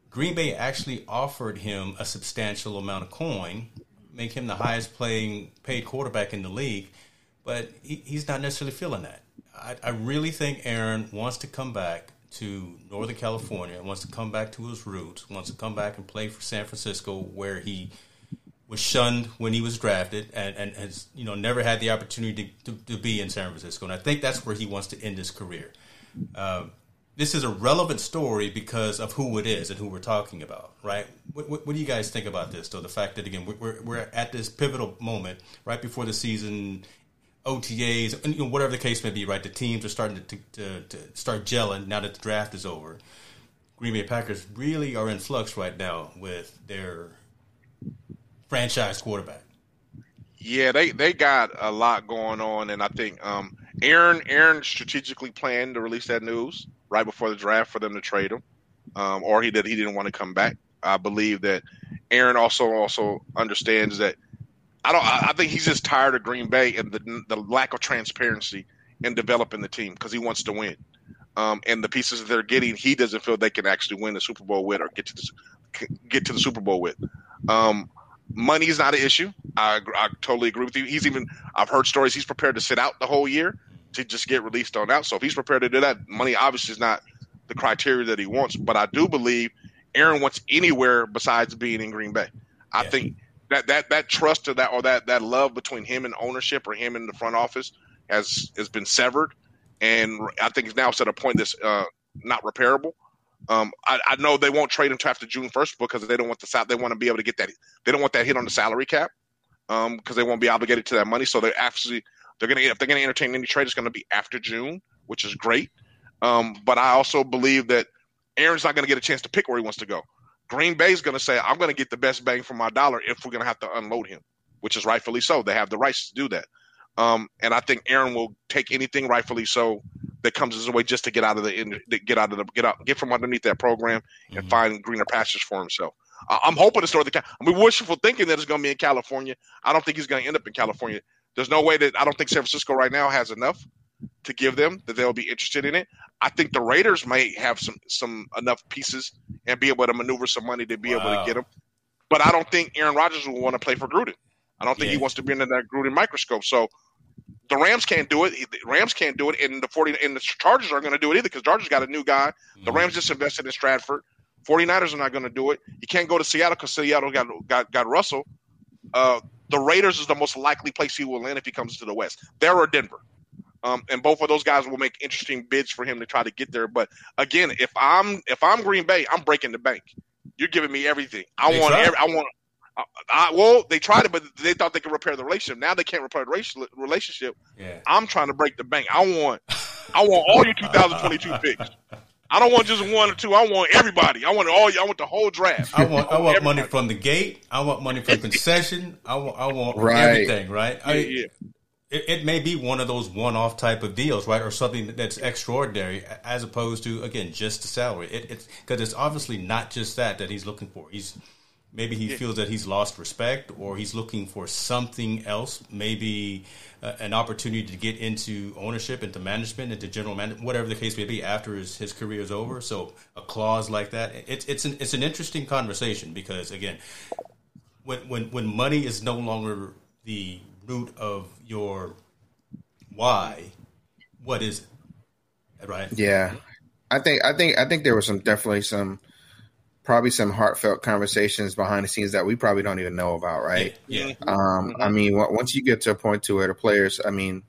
Green Bay actually offered him a substantial amount of coin, make him the highest playing paid quarterback in the league, but he, he's not necessarily feeling that. I, I really think Aaron wants to come back to Northern California, wants to come back to his roots, wants to come back and play for San Francisco, where he was shunned when he was drafted and, and has you know never had the opportunity to, to, to, be in San Francisco. And I think that's where he wants to end his career. Um, this is a relevant story because of who it is and who we're talking about, right? What, what, what do you guys think about this, though? The fact that, again, we're, we're at this pivotal moment right before the season, OTAs, and, you know, whatever the case may be, right? The teams are starting to, to, to start gelling now that the draft is over. Green Bay Packers really are in flux right now with their franchise quarterback. Yeah, they they got a lot going on, and I think um, Aaron Aaron strategically planned to release that news right before the draft for them to trade him, um, or he did he didn't want to come back. I believe that Aaron also also understands that I don't. I think he's just tired of Green Bay and the the lack of transparency in developing the team because he wants to win. Um, and the pieces that they're getting, he doesn't feel they can actually win the Super Bowl with or get to the, get to the Super Bowl with. Um, money is not an issue. I, I totally agree with you. He's even I've heard stories he's prepared to sit out the whole year to just get released on out. So if he's prepared to do that, money obviously is not the criteria that he wants. But I do believe Aaron wants anywhere besides being in Green Bay. I yeah. think that that that trust or that or that that love between him and ownership or him in the front office has has been severed, and I think he's now set a point that's uh, not repairable. Um, I, I, know they won't trade him after June first because they don't want the they want to be able to get that they don't want that hit on the salary cap um, because they won't be obligated to that money. So they're actually they're gonna if they're gonna entertain any trade, it's gonna be after June, which is great. Um, but I also believe that Aaron's not gonna get a chance to pick where he wants to go. Green Bay's gonna say I'm gonna get the best bang for my dollar if we're gonna have to unload him, which is rightfully so. They have the rights to do that. Um, and I think Aaron will take anything rightfully so that comes his way just to get out of the get out of the get out get from underneath that program and mm-hmm. find greener pastures for himself. I'm hoping it's Northern. I mean, wishful thinking that it's going to be in California. I don't think he's going to end up in California. There's no way that I don't think San Francisco right now has enough to give them that they'll be interested in it. I think the Raiders might have some some enough pieces and be able to maneuver some money to be wow. able to get them. But I don't think Aaron Rodgers will want to play for Gruden. I don't think yeah. he wants to be under that Gruden microscope. So the Rams can't do it. The Rams can't do it, and the 40 and the Chargers aren't going to do it either because Chargers got a new guy. The mm-hmm. Rams just invested in Stafford. 49ers are not going to do it. You can't go to Seattle because Seattle got, got got Russell. Uh, the Raiders is the most likely place he will land if he comes to the West. There or Denver. Um, and both of those guys will make interesting bids for him to try to get there. But again, if I'm if I'm Green Bay, I'm breaking the bank. You're giving me everything. I they want every, I want I, I, well, they tried it, but they thought they could repair the relationship. Now they can't repair the relationship. Yeah. I'm trying to break the bank. I want, I want all your 2022 <laughs> picks. I don't want just one or two. I want everybody. I want all. I want the whole draft. I want. I want, money from the gate. I want money from concession. I want. I want right. everything. Right. Yeah, I, yeah. It, it, may be one of those one-off type of deals, right, or something that's extraordinary, as opposed to again just the salary. It, it's because it's obviously not just that that he's looking for. He's maybe he feels that he's lost respect or he's looking for something else maybe uh, an opportunity to get into ownership into management into general management whatever the case may be after his, his career is over so a clause like that it's it's an, it's an interesting conversation because again when when when money is no longer the root of your why what is it right yeah i think i think i think there was some definitely some probably some heartfelt conversations behind the scenes that we probably don't even know about, right? Yeah. yeah. Um. I mean, once you get to a point to where the players, I mean,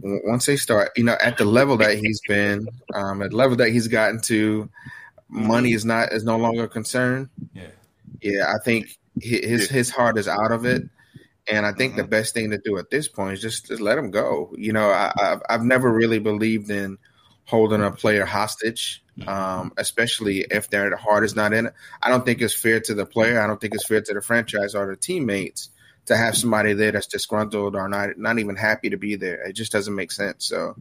once they start, you know, at the level that he's been, um, at the level that he's gotten to, money is not is no longer a concern. Yeah. Yeah, I think his his heart is out of it. And I think mm-hmm. the best thing to do at this point is just, just let him go. You know, I, I've, I've never really believed in holding a player hostage, um, especially if their heart is not in it. I don't think it's fair to the player. I don't think it's fair to the franchise or the teammates to have somebody there that's disgruntled or not not even happy to be there. It just doesn't make sense. So,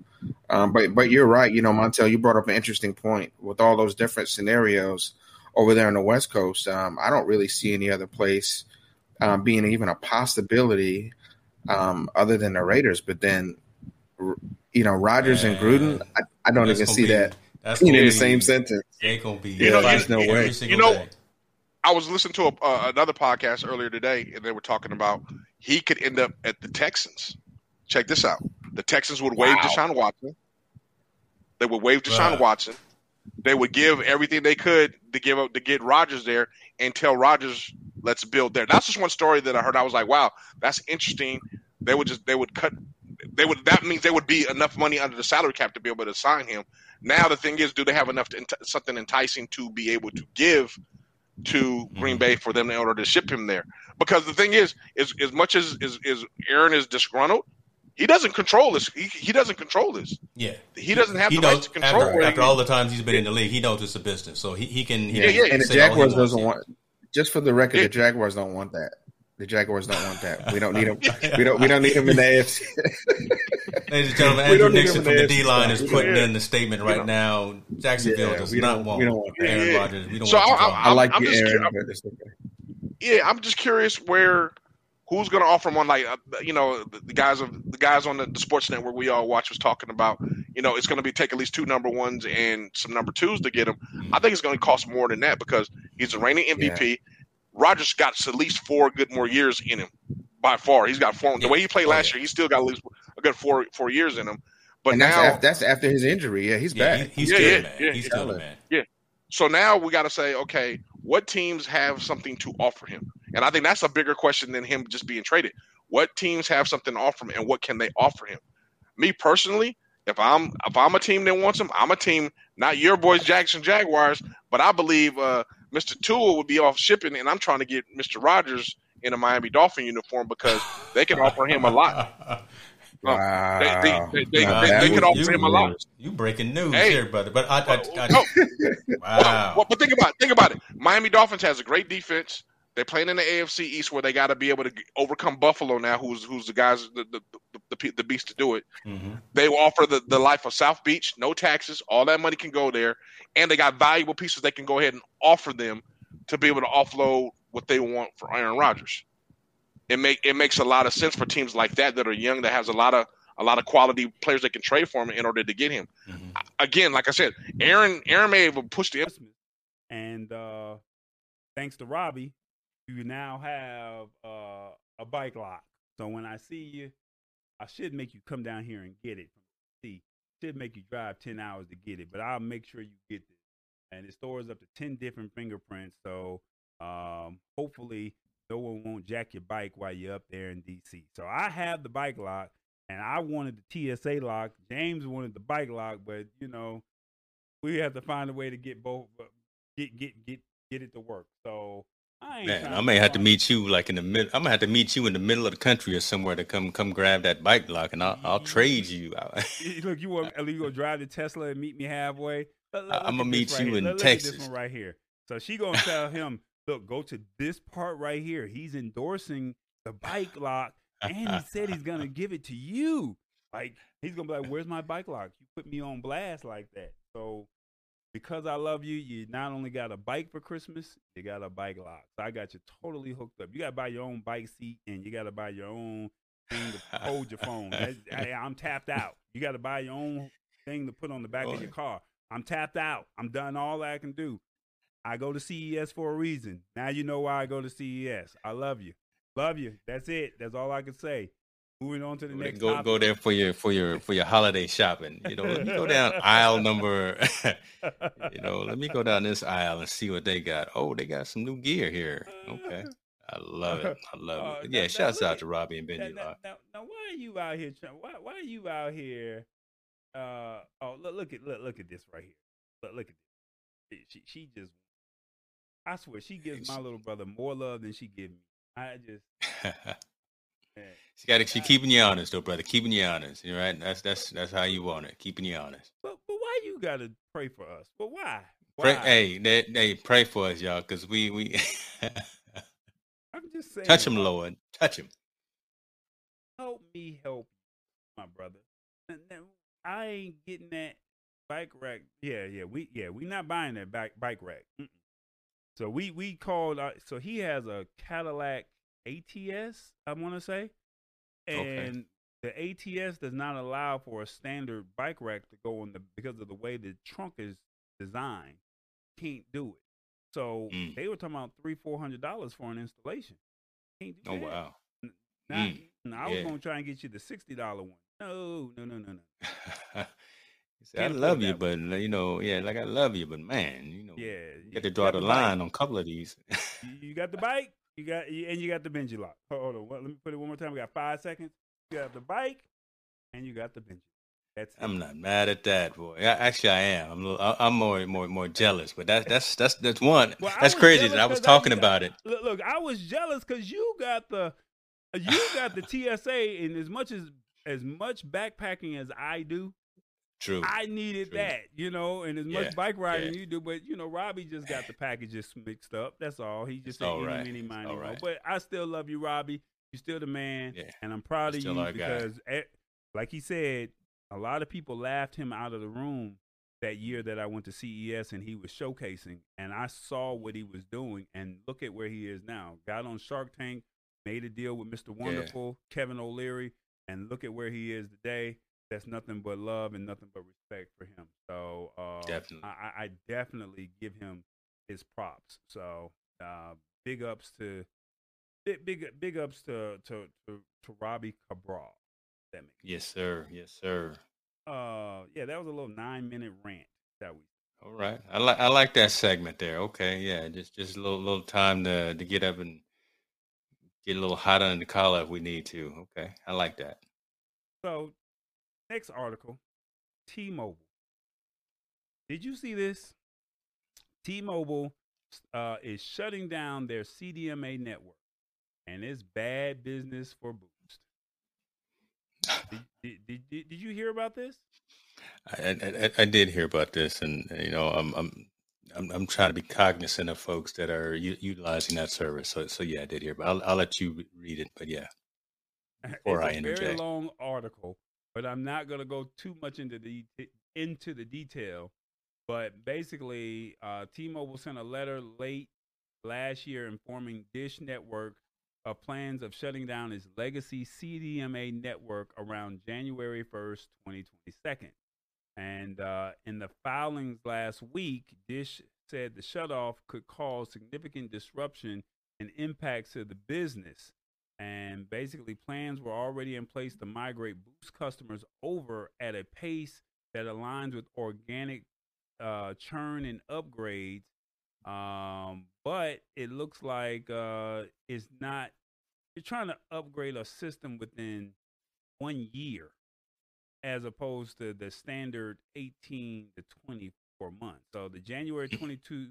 um, but but you're right. You know, Montel, you brought up an interesting point with all those different scenarios over there on the West Coast. Um, I don't really see any other place um, being even a possibility um, other than the Raiders. But then, you know, Rodgers and Gruden, I, I don't even see be, that that's in the same sentence. Ain't gonna be. You know, there's no way. You know, day. I was listening to a, uh, another podcast earlier today, and they were talking about he could end up at the Texans. Check this out: the Texans would waive wow. Deshaun Watson. They would waive Deshaun wow. Watson. They would give everything they could to give up to get Rodgers there, and tell Rodgers, "Let's build there." That's just one story that I heard. I was like, "Wow, that's interesting." They would just they would cut. They would that means there would be enough money under the salary cap to be able to sign him. Now the thing is, do they have enough to, something enticing to be able to give to Green. Bay for them in order to ship him there. Because the thing is, is as much as is, is Aaron is disgruntled, he doesn't control this. He, he doesn't control this. Yeah, he doesn't have he the knows, right to control. After, after all the times he's been in the league, he knows it's a business, so he, he can. He yeah, yeah. And the Jaguars doesn't want. Just for the record, the Jaguars don't want that. The Jaguars don't want that. We don't need him. <laughs> We don't. We don't need him in the AFC. <laughs> Ladies and gentlemen, Andrew Nixon from the D line is putting in the statement right now. Jacksonville yeah, does not want, want Aaron yeah, Rodgers. We don't so want I, I, I like I'm Aaron. yeah, I'm just curious where who's going to offer him one like uh, you know the, the, guys of the guys on the, the, sports network we all watch was talking about you know it's going to be take at least two number ones and some number twos to get him i think it's going to cost more than that because he's a reigning mvp yeah. Rodgers got at least four good more years in him by far. He's got four. The way he played last year, he's still got at least a good four four years in him. But and now that's after, that's after his injury. Yeah, he's yeah, back. He, he's yeah, still yeah, man. Yeah, he's still a man. Yeah. So now we got to say, okay, what teams have something to offer him? And I think that's a bigger question than him just being traded. What teams have something to offer him, and what can they offer him? Me personally, if I'm if I'm a team that wants him, I'm a team, not your boys Jackson Jaguars, but I believe uh, Mr. Tool would be off shipping, and I'm trying to get Mr. Rodgers in a Miami Dolphin uniform because they can offer him a lot. <laughs> Wow. They, they, they, they, they can offer you, him a lot. You breaking news hey, here, brother. But I, I, I, no. <laughs> wow. Well, but think about it. Think about it. Miami Dolphins has a great defense. They're playing in the AFC East where they got to be able to overcome Buffalo now, who's who's the guys the the, the, the beast to do it. Mm-hmm. They offer the, the life of South Beach, no taxes, all that money can go there, and they got valuable pieces they can go ahead and offer them to be able to offload what they want for Aaron Rodgers. It make it makes a lot of sense for teams like that that are young that has a lot of a lot of quality players they can trade for him in order to get him. Mm-hmm. Again, like I said, Aaron Aaron may have pushed the and uh, thanks to Robbie, you now have uh, a bike lock. So when I see you, I should make you come down here and get it. See, should make you drive ten hours to get it, but I'll make sure you get this. And it stores up to ten different fingerprints. So um, hopefully, no one won't jack your bike while you're up there in DC. So I have the bike lock, and I wanted the TSA lock. James wanted the bike lock, but you know, we have to find a way to get both, uh, get get get get it to work. So I Man, I may have to meet you like in the middle. I'm gonna have to meet you in the middle of the country or somewhere to come come grab that bike lock, and I'll, I'll trade you. <laughs> look, you want you go drive the Tesla and meet me halfway? Look, look, I'm gonna meet right you here. in look, Texas. this one right here. So she gonna <laughs> tell him, look, go to this part right here. He's endorsing the bike lock, and he said he's gonna <laughs> give it to you. Like he's gonna be like, "Where's my bike lock? You put me on blast like that." So because I love you, you not only got a bike for Christmas, you got a bike lock. So I got you totally hooked up. You got to buy your own bike seat and you got to buy your own thing to hold your phone. <laughs> I, am tapped out. You got to buy your own thing to put on the back Boy. of your car. I'm tapped out. I'm done all I can do. I go to CES for a reason. Now you know why I go to CES. I love you. Love you. That's it. That's all I can say. Moving on to the next. Go topic. go there for your for your for your holiday shopping. You know, let me go <laughs> down aisle number. <laughs> you know, let me go down this aisle and see what they got. Oh, they got some new gear here. Okay, I love it. I love uh, it. yeah, now, shouts now, out to Robbie and Benji. Now, now, now, why are you out here? Why why are you out here? Uh oh, look look at look look at this right here. Look look at this. She she just. I swear, she gives my little brother more love than she gives me. I just. <laughs> She got to she keeping you honest though, brother. Keeping you honest. You right? That's that's that's how you want it. Keeping you honest. But but why you got to pray for us. But why? why? Pray, hey, they, they pray for us, y'all, because we we. <laughs> I'm just saying. Touch him, Lord. Touch him. Help me help my brother. I ain't getting that bike rack. Yeah, yeah, we yeah we not buying that bike bike rack. Mm-mm. So we we called. Uh, so he has a Cadillac ATS. I want to say, and okay. the ATS does not allow for a standard bike rack to go in the because of the way the trunk is designed. Can't do it. So mm. they were talking about three four hundred dollars for an installation. Can't do oh that. wow! Not, mm. I was gonna try and get you the sixty dollar one. No, no, no, no, no. <laughs> See, I love you, but you know, yeah, like I love you, but man, you know, yeah, you got to draw the, the line on a couple of these. you got the bike, you got, and you got the Benji lock. Hold on, let me put it one more time. We got five seconds. You got the bike, and you got the Benji. That's I'm not mad at that, boy. Actually, I am. I'm, little, I'm more, more, more jealous. But that's that's that's that's one. Well, that's crazy that I was talking I, about it. Look, look, I was jealous because you got the, you got the TSA, and as much as as much backpacking as I do, True. I needed True. that, you know, and as yeah. much bike riding yeah. you do, but you know, Robbie just got the packages mixed up. That's all. He just ain't right. any money, right. But I still love you, Robbie. You're still the man, yeah. and I'm proud of you because, at, like he said, a lot of people laughed him out of the room that year that I went to CES and he was showcasing, and I saw what he was doing, and look at where he is now. Got on Shark Tank, made a deal with Mr. Wonderful, Kevin O'Leary, and look at where he is today that's nothing but love and nothing but respect for him. So uh, definitely, I, I, definitely give him his props. So uh, big ups to big big big ups to to to, to Robbie Cabral. That makes yes, sir. Yes, sir. Uh, yeah, that was a little nine minute rant that we. All right, I like I like that segment there. Okay, yeah, just just a little little time to to get up and get a little hot under the collar if we need to. Okay, I like that. So Next article T Mobile. Did you see this? T Mobile uh, is shutting down their CDMA network, and it's bad business for Boost. did, did, did, did, you hear about this? I, I, I, did hear about this, and you know, I'm, I'm I'm, I'm trying to be cognizant of folks that are u- utilizing that service. So, so yeah, I did hear, but I'll, I'll let you read it. But yeah, <laughs> before it's I a interject. very long article, but I'm not going to go too much into the into the detail. But basically, uh, T-Mobile sent a letter late last year informing Dish Network of plans of shutting down its legacy CDMA network around January 1st, 2022. And uh, in the filings last week, Dish said the shutoff could cause significant disruption and impacts to the business and basically plans were already in place to migrate Boost customers over at a pace that aligns with organic uh, churn and upgrades. Um, but it looks like uh, it's not. You're trying to upgrade a system within one year, as opposed to the standard 18 to 24 months. So the January 22,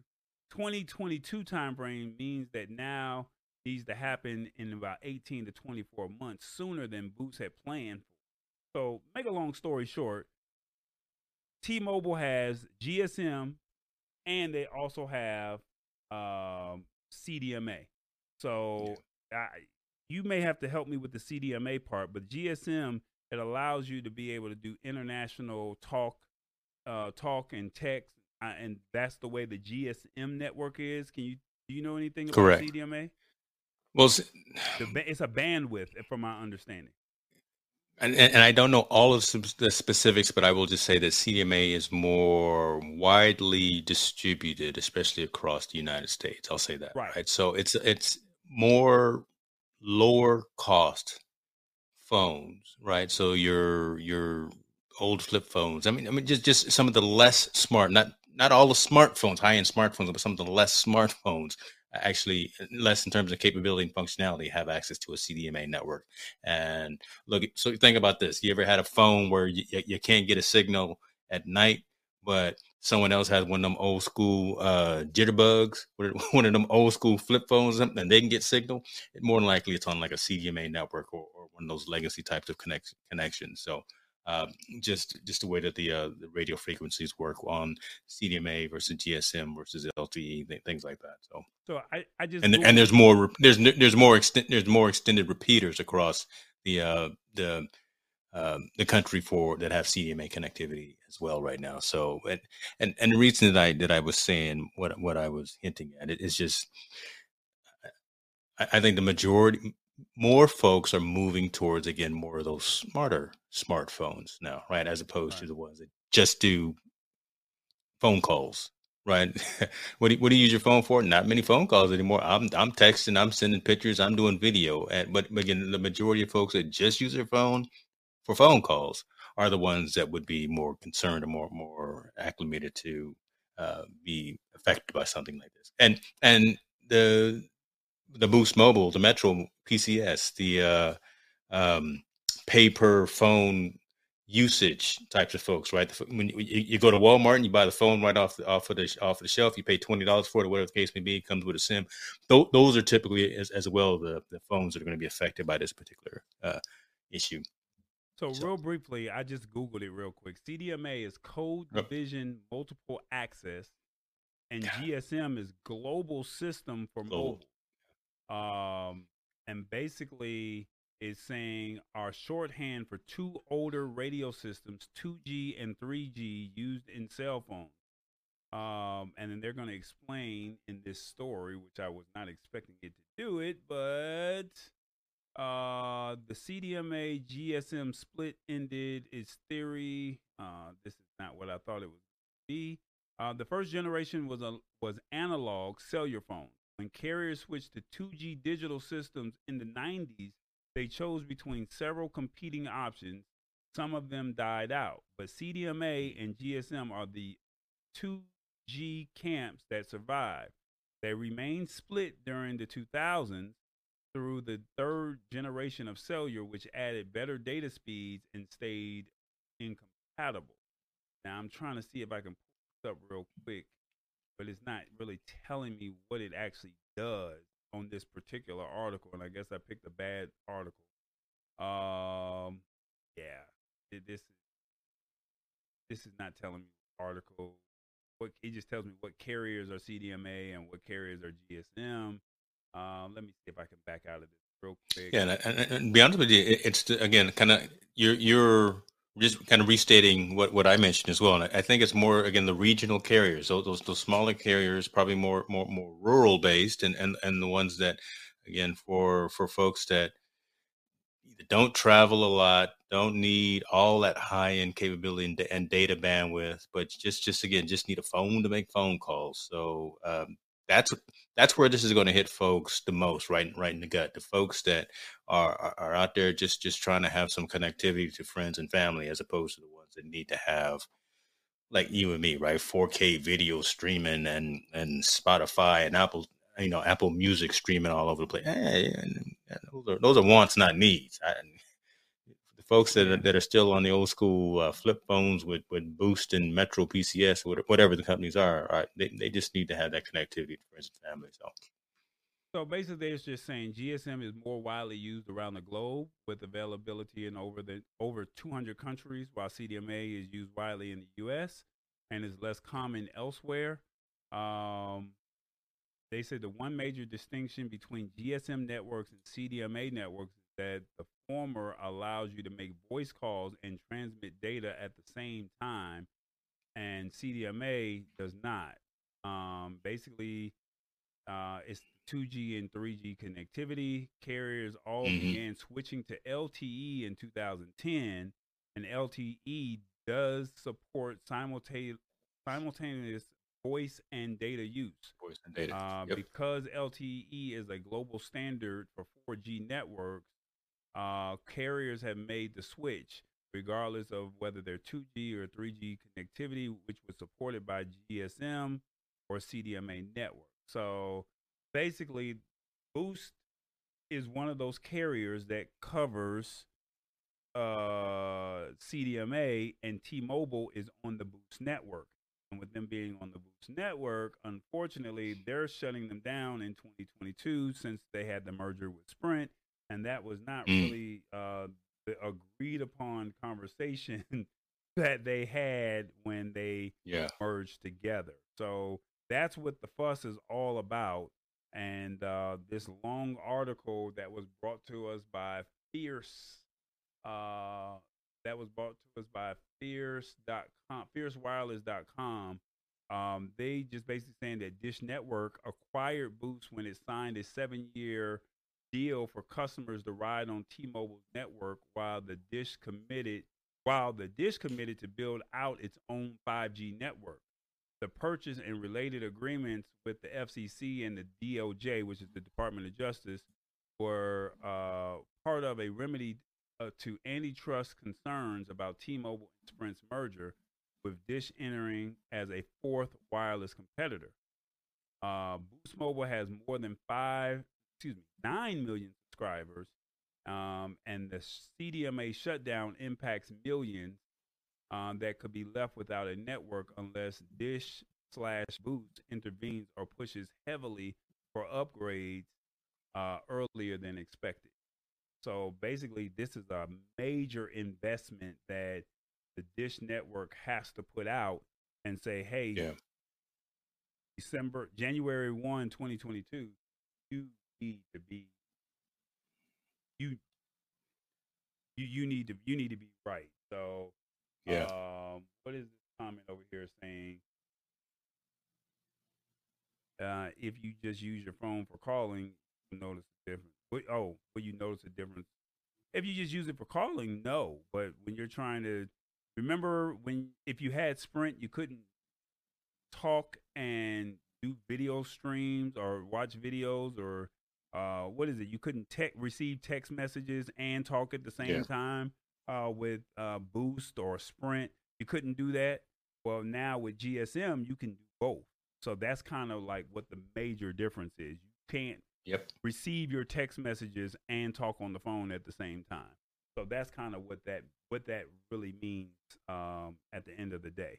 2022 timeframe means that now needs to happen in about 18 to 24 months sooner than Boost had planned for. So, make a long story short, T-Mobile has GSM and they also have um, CDMA. So, I, you may have to help me with the CDMA part, but GSM it allows you to be able to do international talk, uh, talk and text, uh, and that's the way the GSM network is. Can you do you know anything about Correct. CDMA? Well, it's a bandwidth, eh, from my understanding. And, and I don't know all of the specifics, but I will just say that CDMA is more widely distributed, especially across the United States. I'll say that. Right. right? So it's it's more lower cost phones, right? So your your old flip phones. I mean, I mean, just just some of the less smart, not not all the smartphones, high end smartphones, but some of the less smartphones actually less in terms of capability and functionality have access to a CDMA network. And look, so think about this: you ever had a phone where you, you can't get a signal at night, but someone else has one of them old school uh, jitterbugs, one of <laughs> them old school flip phones, and they can get signal. More than likely, it's on like a CDMA network or, or one of those legacy types of connect- connections. So uh, just just the way that the uh, the radio frequencies work on CDMA versus GSM versus LTE, th- things like that. So, so I, I just and and there's more there's there's more extent there's more extended repeaters across the uh, the um, the country for that have CDMA connectivity as well right now. So and and and the reason that I that I was saying what what I was hinting at it is just I, I think the majority more folks are moving towards again more of those smarter smartphones now, right? As opposed right. to the ones that just do phone calls, right? <laughs> what do you, what do you use your phone for? Not many phone calls anymore. I'm I'm texting, I'm sending pictures, I'm doing video. And but again, the majority of folks that just use their phone for phone calls are the ones that would be more concerned or more more acclimated to uh, be affected by something like this. And and the the Boost Mobile, the Metro PCS, the uh, um, pay per phone usage types of folks, right? When you, you, go to Walmart and you buy the phone right off the, off of the off of the shelf, you pay twenty dollars for it, whatever the case may be. It comes with a SIM. Th- those are typically as, as well the, the phones that are going to be affected by this particular uh, issue. So, so, real briefly, I just googled it real quick. CDMA is Code Division Multiple Access, and GSM is Global System for Global. Mobile. Um, and basically is saying our shorthand for two older radio systems, 2G and 3G, used in cell phones. Um, and then they're going to explain in this story, which I was not expecting it to do it, but uh, the CDMA GSM split ended its theory. Uh, this is not what I thought it would be. Uh, the first generation was a was analog cellular phones. When carriers switched to 2G digital systems in the 90s, they chose between several competing options. Some of them died out, but CDMA and GSM are the 2G camps that survived. They remained split during the 2000s through the third generation of cellular, which added better data speeds and stayed incompatible. Now I'm trying to see if I can pull this up real quick but it's not really telling me what it actually does on this particular article. And I guess I picked a bad article. Um, yeah, this is this is not telling me the article. What it just tells me what carriers are CDMA and what carriers are GSM. Um, let me see if I can back out of this real quick. Yeah, and, and, and be honest with you, it's again kind of you're you're just kind of restating what, what I mentioned as well. And I think it's more again the regional carriers, those those, those smaller carriers, probably more more more rural based, and and and the ones that again for for folks that don't travel a lot, don't need all that high end capability and, and, data bandwidth, but just just again just need a phone to make phone calls. So um, that's that's where this is going to hit folks the most, right, right in the gut. The folks that are, are, are out there just just trying to have some connectivity to friends and family, as opposed to the ones that need to have, like you and me, right, 4K video streaming and and Spotify and Apple, you know, Apple Music streaming all over the place. Hey, those are those are wants, not needs. I, folks that are, that are still on the old school uh, flip phones with, with Boost and Metro PCS, whatever the companies are, right? They, they just need to have that connectivity to friends and family. So. So basically, it's just saying GSM is more widely used around the globe with availability in over the over 200 countries, while CDMA is used widely in the U.S. and is less common elsewhere. Um, they said the one major distinction between GSM networks and CDMA networks that the former allows you to make voice calls and transmit data at the same time, and CDMA does not. Um, basically, uh, it's 2G and 3G connectivity. Carriers all mm-hmm. began switching to LTE in 2010, and LTE does support simultaneous simultaneous voice and data use. Voice and data. Uh, yep. Because LTE is a global standard for 4G networks, uh, carriers have made the switch, regardless of whether they're 2G or 3G connectivity, which was supported by GSM or CDMA network. So basically, Boost is one of those carriers that covers uh, CDMA, and T-Mobile is on the Boost network. And with them being on the Boost network, unfortunately, they're shutting them down in 2022 since they had the merger with Sprint and that was not mm. really uh, the agreed upon conversation <laughs> that they had when they yeah. merged together. So that's what the fuss is all about. And uh, this long article that was brought to us by Fierce, uh, that was brought to us by Fierce.com, FierceWireless.com. Um, they just basically saying that Dish Network acquired Boost when it signed a seven-year deal for customers to ride on T-Mobile's network, while the Dish committed while the Dish committed to build out its own 5G network. The purchase and related agreements with the FCC and the DOJ, which is the Department of Justice, were uh, part of a remedy uh, to antitrust concerns about T-Mobile and Sprint's merger, with Dish entering as a fourth wireless competitor. Uh, Boost Mobile has more than five, excuse me, nine million subscribers um, and the CDMA shutdown impacts millions um, that could be left without a network unless Dish slash Boost intervenes or pushes heavily for upgrades uh, earlier than expected. So basically, this is a major investment that the Dish network has to put out and say, hey, yeah. December, January 1, 2022, you need to be you you you need to you need to be right. So yeah. Um, what is this comment over here saying? Uh, if you just use your phone for calling, you notice a difference. Oh, but you notice a difference? If you just use it for calling, no. But when you're trying to remember when if you had Sprint, you couldn't talk and do video streams or watch videos or uh, what is it? You couldn't te- receive text messages and talk at the same yeah. time uh, with uh, Boost or Sprint. You couldn't do that. Well, now with GSM, you can do both. So that's kind of like what the major difference is. You can't yep. receive your text messages and talk on the phone at the same time. So that's kind of what that what that really means um, at the end of the day.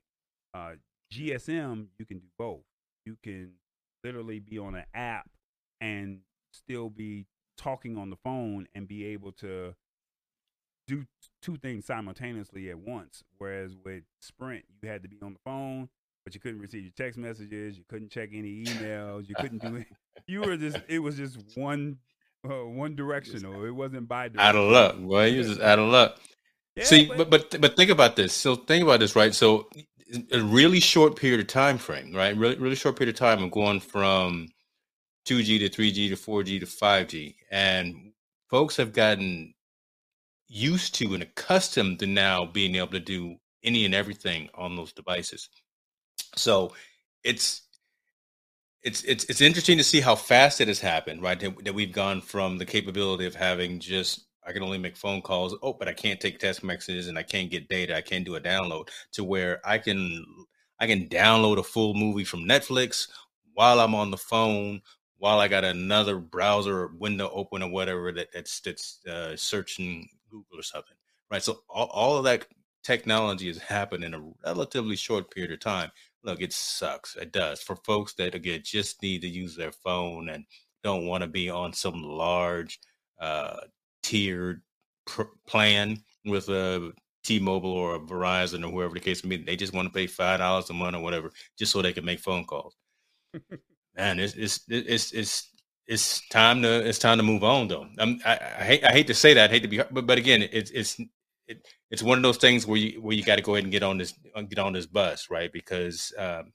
Uh, GSM, you can do both. You can literally be on an app and still be talking on the phone and be able to do two things simultaneously at once. Whereas with Sprint, you had to be on the phone, but you couldn't receive your text messages, you couldn't check any emails, you couldn't do it. <laughs> You were just it was just one uh, one directional. It wasn't bi Out of luck, boy. You just out of luck. Yeah, See, but, but but think about this. So think about this, right? So a really short period of time frame, right? Really really short period of time of going from 2G to 3G to 4G to 5G. And folks have gotten used to and accustomed to now being able to do any and everything on those devices. So it's it's it's it's interesting to see how fast it has happened, right? That, that we've gone from the capability of having just I can only make phone calls. Oh, but I can't take text messages and I can't get data. I can't do a download to where I can I can download a full movie from Netflix while I'm on the phone while I got another browser window open or whatever that that's that's uh, searching Google or something, right? So all, all of that technology has happened in a relatively short period of time. Look, it sucks. It does for folks that again just need to use their phone and don't want to be on some large uh, tiered pr- plan with a T-Mobile or a Verizon or whoever the case may be. They just want to pay five dollars a month or whatever just so they can make phone calls. <laughs> man, it's it's it's it's it's time to it's time to move on though. I'm, I, I hate I hate to say that. I hate to be, but but again, it's it's it, it's one of those things where you where you got to go ahead and get on this get on this bus, right? Because um,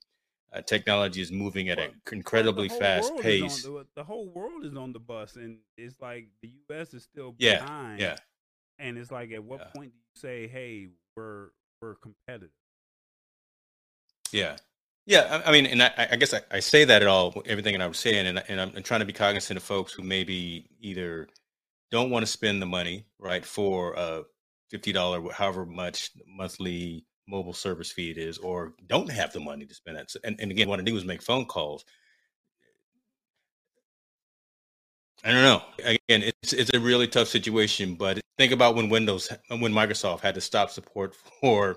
uh, technology is moving at an incredibly fast pace. The, the, whole world is on the bus, and it's like the U.S. is still behind. Yeah, yeah. And it's like, at what yeah. point do you say, "Hey, we're we're competitive"? Yeah, yeah, I mean, and I, I guess I, I, say that at all, everything that I was saying, and, and I'm, I'm trying to be cognizant of folks who maybe either don't want to spend the money, right, for a $50, however much monthly mobile service fee it is, or don't have the money to spend that. And, and again, what I do is make phone calls. I don't know. Again, it's it's a really tough situation, but think about when Windows, when Microsoft had to stop support <laughs> for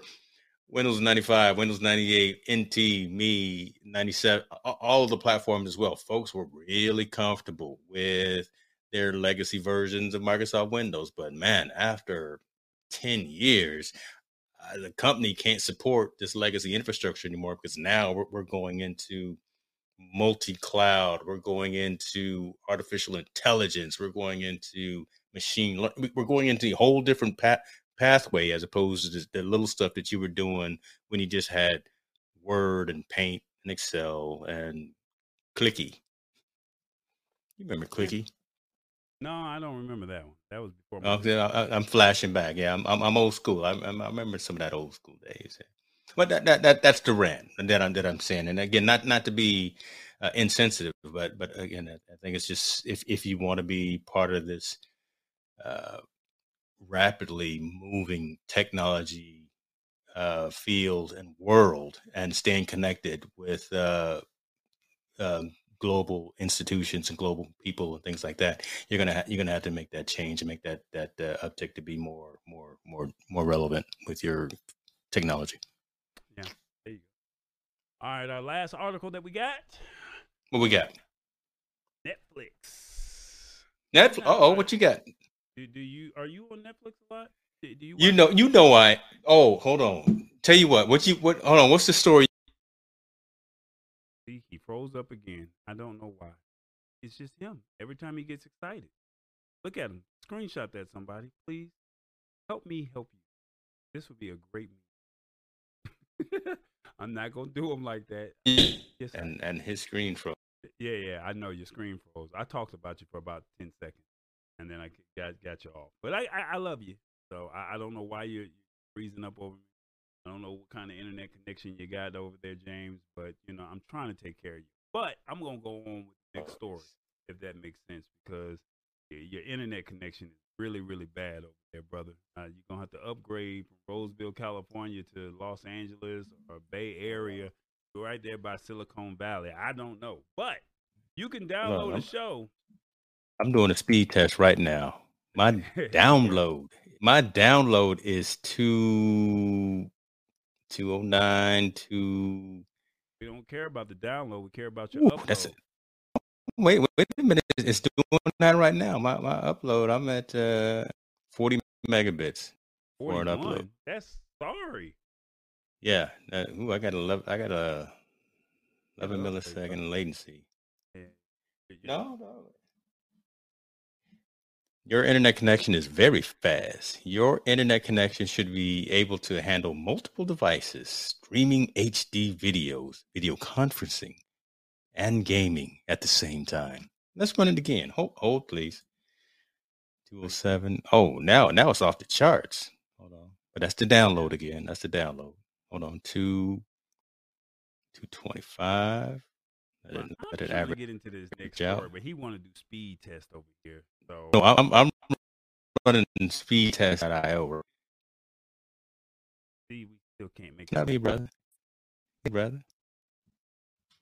Windows 95, Windows 98, NT, Me, 97, all of the platforms as well. Folks were really comfortable with their legacy versions of Microsoft Windows. But man, after 10 years, uh, the company can't support this legacy infrastructure anymore because now we're, we're going into multi-cloud we're going into artificial intelligence we're going into machine learning, we're going into a whole different path, pathway as opposed to the little stuff that you were doing when you just had word and paint and excel and Clippy. You remember Clippy? No i don't remember that one. That was before my oh, I, am flashing back. Yeah I'm, I'm, I'm old school. I, I, remember some of that old school days but that, that, that that's the rant that I'm that I'm saying. And again, not not to be uh, insensitive, but but again, I think it's just if if you want to be part of this uh, rapidly moving technology uh, field and world, and staying connected with uh, um, global institutions and global people and things like that, you're gonna ha- you're gonna have to make that change and make that that uh, uptick to be more more more more relevant with your technology. Yeah, there you go. All right, our last article that we got. What we got? Netflix. Netflix. Oh, what you got? Do, do you are you on Netflix a lot? Do, do you? You know, you know I. Oh, hold on. Tell you what. What you? What? Hold on. What's the story? See, he froze up again. I don't know why. It's just him. Every time he gets excited. Look at him. Screenshot that, somebody, please. Help me help you. This would be a great <laughs> I'm not gonna do him like that. Yes, and and his screen froze. Yeah, yeah, I know your screen froze. I talked about you for about ten seconds, and then I got got you off. But I I, I love you, so I, I don't know why you're, you're freezing up over me. I don't know what kind of internet connection you got over there, James. But you know, I'm trying to take care of you. But I'm gonna go on with the next story, if that makes sense, because your internet connection is really, really bad over there, brother. Uh, you're gonna have to upgrade from Roseville, California, to Los Angeles or Bay Area, right there by Silicon Valley. I don't know, but you can download well, the show. I'm doing a speed test right now. My <laughs> download, my download is two two oh nine two. We don't care about the download. We care about your Ooh, upload. That's it. Wait, wait a minute. It's doing that right now. My my upload. I'm at uh, 40 megabits 41. for an upload. That's sorry. Yeah. Uh, ooh, I got a. I got a 11 millisecond latency. Yeah. No, no. Your internet connection is very fast. Your internet connection should be able to handle multiple devices, streaming HD videos, video conferencing, and gaming at the same time. Let's run it again. Hold, hold please. 207. Oh, now now it's off the charts. Hold on. But that's the download again. That's the download. Hold on. Two 225. Let it, let it average. get into this next story, but he want to do speed test over here. So no, I'm I'm running speed test at IO. See, we still can't make. Not me, brother. Hey, brother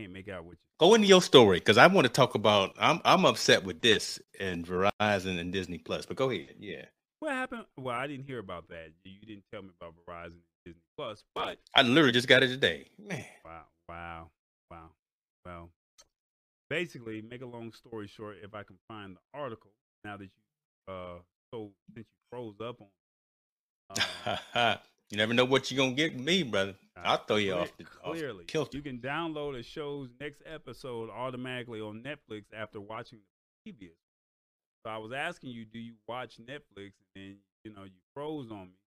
can't make out with you. Go into your story because I want to talk about. I'm I'm upset with this and Verizon and Disney Plus. But go ahead. Yeah. What happened? Well, I didn't hear about that. You didn't tell me about Verizon and Disney Plus, but I literally just got it today. Man. Wow. Wow. Wow. Well, basically, make a long story short, if I can find the article now that you uh so since you froze up on. Uh, <laughs> You never know what you're gonna get me, brother. I'll throw you off the clearly. Off you can download a show's next episode automatically on Netflix after watching the previous. So I was asking you, do you watch Netflix? And then you know, you froze on me. <laughs>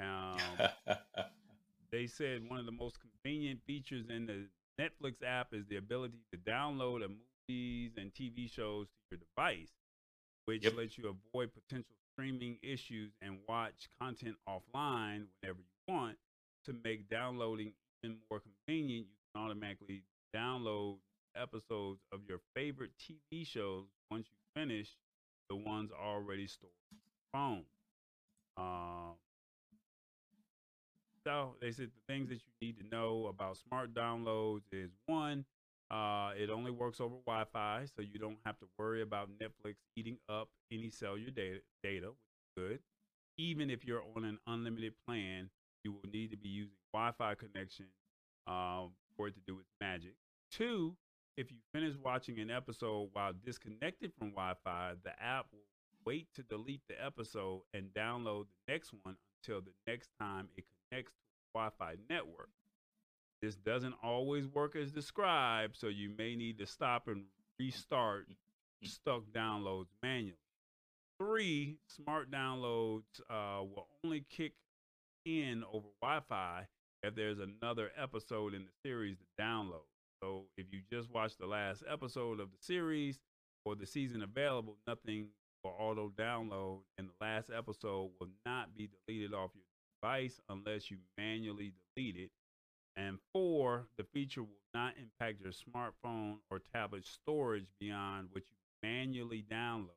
Um, they said one of the most convenient features in the Netflix app is the ability to download a movies and TV shows to your device, which yep. lets you avoid potential streaming issues and watch content offline whenever you want to make downloading even more convenient. You can automatically download episodes of your favorite TV shows once you finish the ones already stored on your phone. Um, so they said the things that you need to know about smart downloads is one, uh, it only works over Wi-Fi, so you don't have to worry about Netflix eating up any cellular data, data, which is good. Even if you're on an unlimited plan, you will need to be using Wi-Fi connection um, for it to do its magic. Two, if you finish watching an episode while disconnected from Wi-Fi, the app will wait to delete the episode and download the next one until the next time it a Wi-Fi network. This doesn't always work as described, so you may need to stop and restart stuck downloads manually. Three, smart downloads uh, will only kick in over Wi Fi if there's another episode in the series to download. So if you just watched the last episode of the series or the season available, nothing will auto download, and the last episode will not be deleted off your device unless you manually delete it. And four, the feature will not impact your smartphone or tablet storage beyond what you manually download.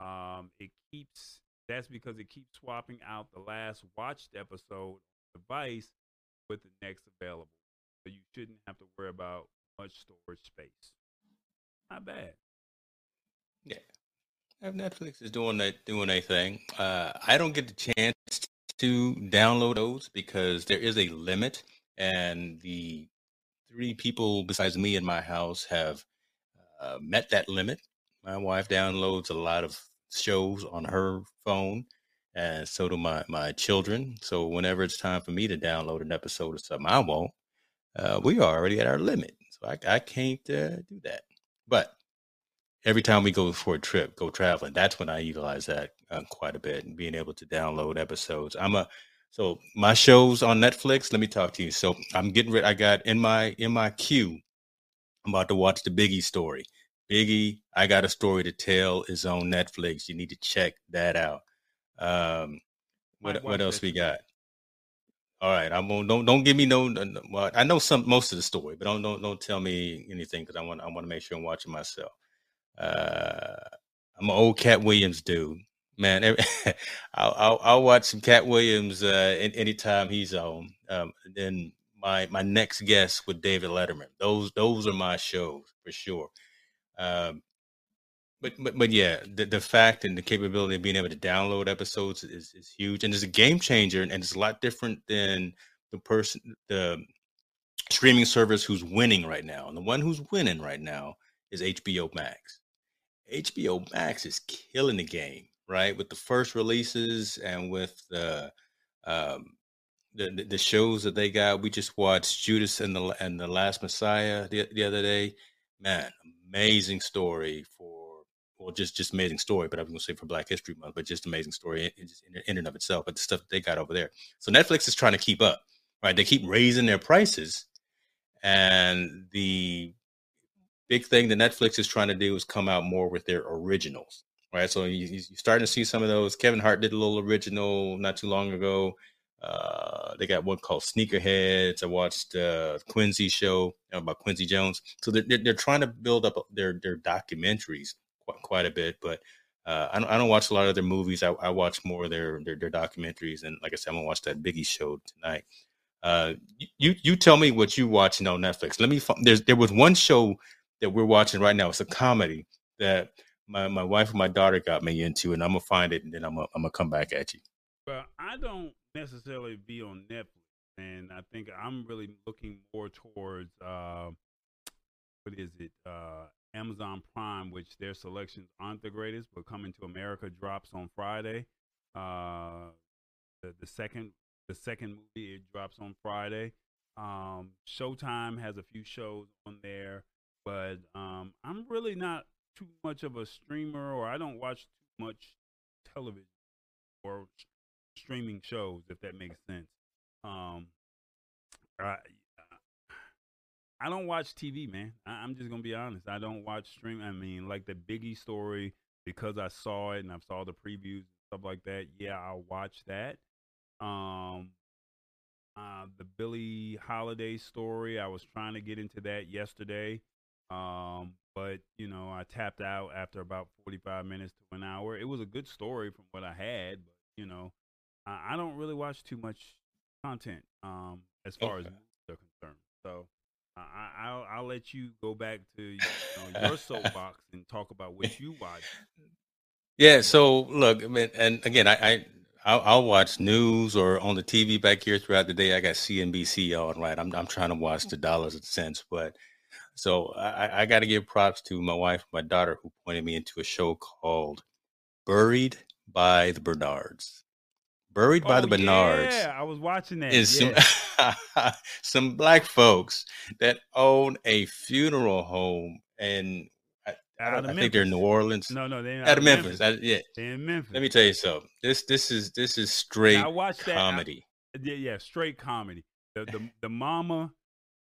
Um, it keeps that's because it keeps swapping out the last watched episode device with the next available. So you shouldn't have to worry about much storage space. Not bad. Yeah. Netflix is doing that doing a thing. Uh, I don't get the chance to download those because there is a limit, and the three people besides me in my house have uh, met that limit. My wife downloads a lot of shows on her phone, and so do my my children. So whenever it's time for me to download an episode of something I won't, uh, we are already at our limit, so I, I can't uh, do that. But every time we go for a trip, go traveling, that's when I utilize that uh, quite a bit and being able to download episodes. I'm a so my shows on Netflix. Let me talk to you. So I'm getting ready. I got in my in my queue. I'm about to watch the Biggie story. Biggie, I got a story to tell is on Netflix. You need to check that out. Um, what what else we got? All right, I'm gonna don't don't give me no. Well, I know some most of the story, but don't don't don't tell me anything because I want I want to make sure I'm watching myself. Uh, I'm an old Katt Williams dude, man. <laughs> I'll, I'll, I'll watch some Katt Williams uh, anytime he's on. Um, then my my next guest with David Letterman. Those those are my shows for sure. Um, but but but yeah, the, the fact and the capability of being able to download episodes is, is huge, and it's a game changer, and it's a lot different than the person the streaming service who's winning right now. And the one who's winning right now is HBO Max. HBO Max is killing the game, right? With the first releases and with the um, the, the shows that they got. We just watched Judas and the and the Last Messiah the, the other day. Man, amazing story for well, just just amazing story. But I was going to say for Black History Month, but just amazing story in, in, in and of itself. But the stuff they got over there. So Netflix is trying to keep up, right? They keep raising their prices, and the big thing that Netflix is trying to do is come out more with their originals, right? So you, you're starting to see some of those. Kevin Hart did a little original not too long ago. Uh, they got one called Sneakerheads. I watched uh, Quincy show about Quincy Jones. So they're, they're trying to build up their their documentaries quite, quite a bit. But uh, I, don't, I don't watch a lot of their movies. I, I watch more of their, their, their documentaries. And like I said, I'm gonna watch that Biggie show tonight. Uh, you you tell me what you watching on Netflix. Let me. There's there was one show that we're watching right now. It's a comedy that my, my wife and my daughter got me into, and I'm gonna find it, and then I'm gonna, I'm gonna come back at you. Well, I don't necessarily be on Netflix, and I think I'm really looking more towards uh, what is it? Uh, Amazon Prime, which their selections aren't the greatest, but Coming to America drops on Friday. Uh, the, the second the second movie it drops on Friday. Um, Showtime has a few shows on there, but um, I'm really not too much of a streamer, or I don't watch too much television or streaming shows, if that makes sense. Um, I, I don't watch TV, man. I, am just gonna be honest. I don't watch stream. I mean, like the Biggie story because I saw it and I saw the previews and stuff like that. Yeah, I'll watch that. Um, uh, the Billie Holiday story. I was trying to get into that yesterday, um, but you know, I tapped out after about 45 minutes to an hour. It was a good story from what I had, but you know, I, I don't really watch too much content um, as far okay. as movies are concerned. So I, will I'll let you go back to you know, your <laughs> soapbox and talk about what you watch. Yeah. So look, I mean, and again, I, I I'll, I'll, watch news or on the TV back here throughout the day. I got CNBC on, right? I'm I'm trying to watch the dollars and cents, but So I, I got to give props to my wife, my daughter, who pointed me into a show called Buried by the Bernards. Buried by Oh, the Bernards Yeah, I was watching that. is yeah. some <laughs> some black folks that own a funeral home, and I, I, Out don't- of I think they're in New Orleans. No, no, they're out of Memphis. I- yeah, They're in Memphis. let me tell you something. This this is this is straight I watched that. I- comedy. Yeah, yeah, straight comedy. The the, the mama,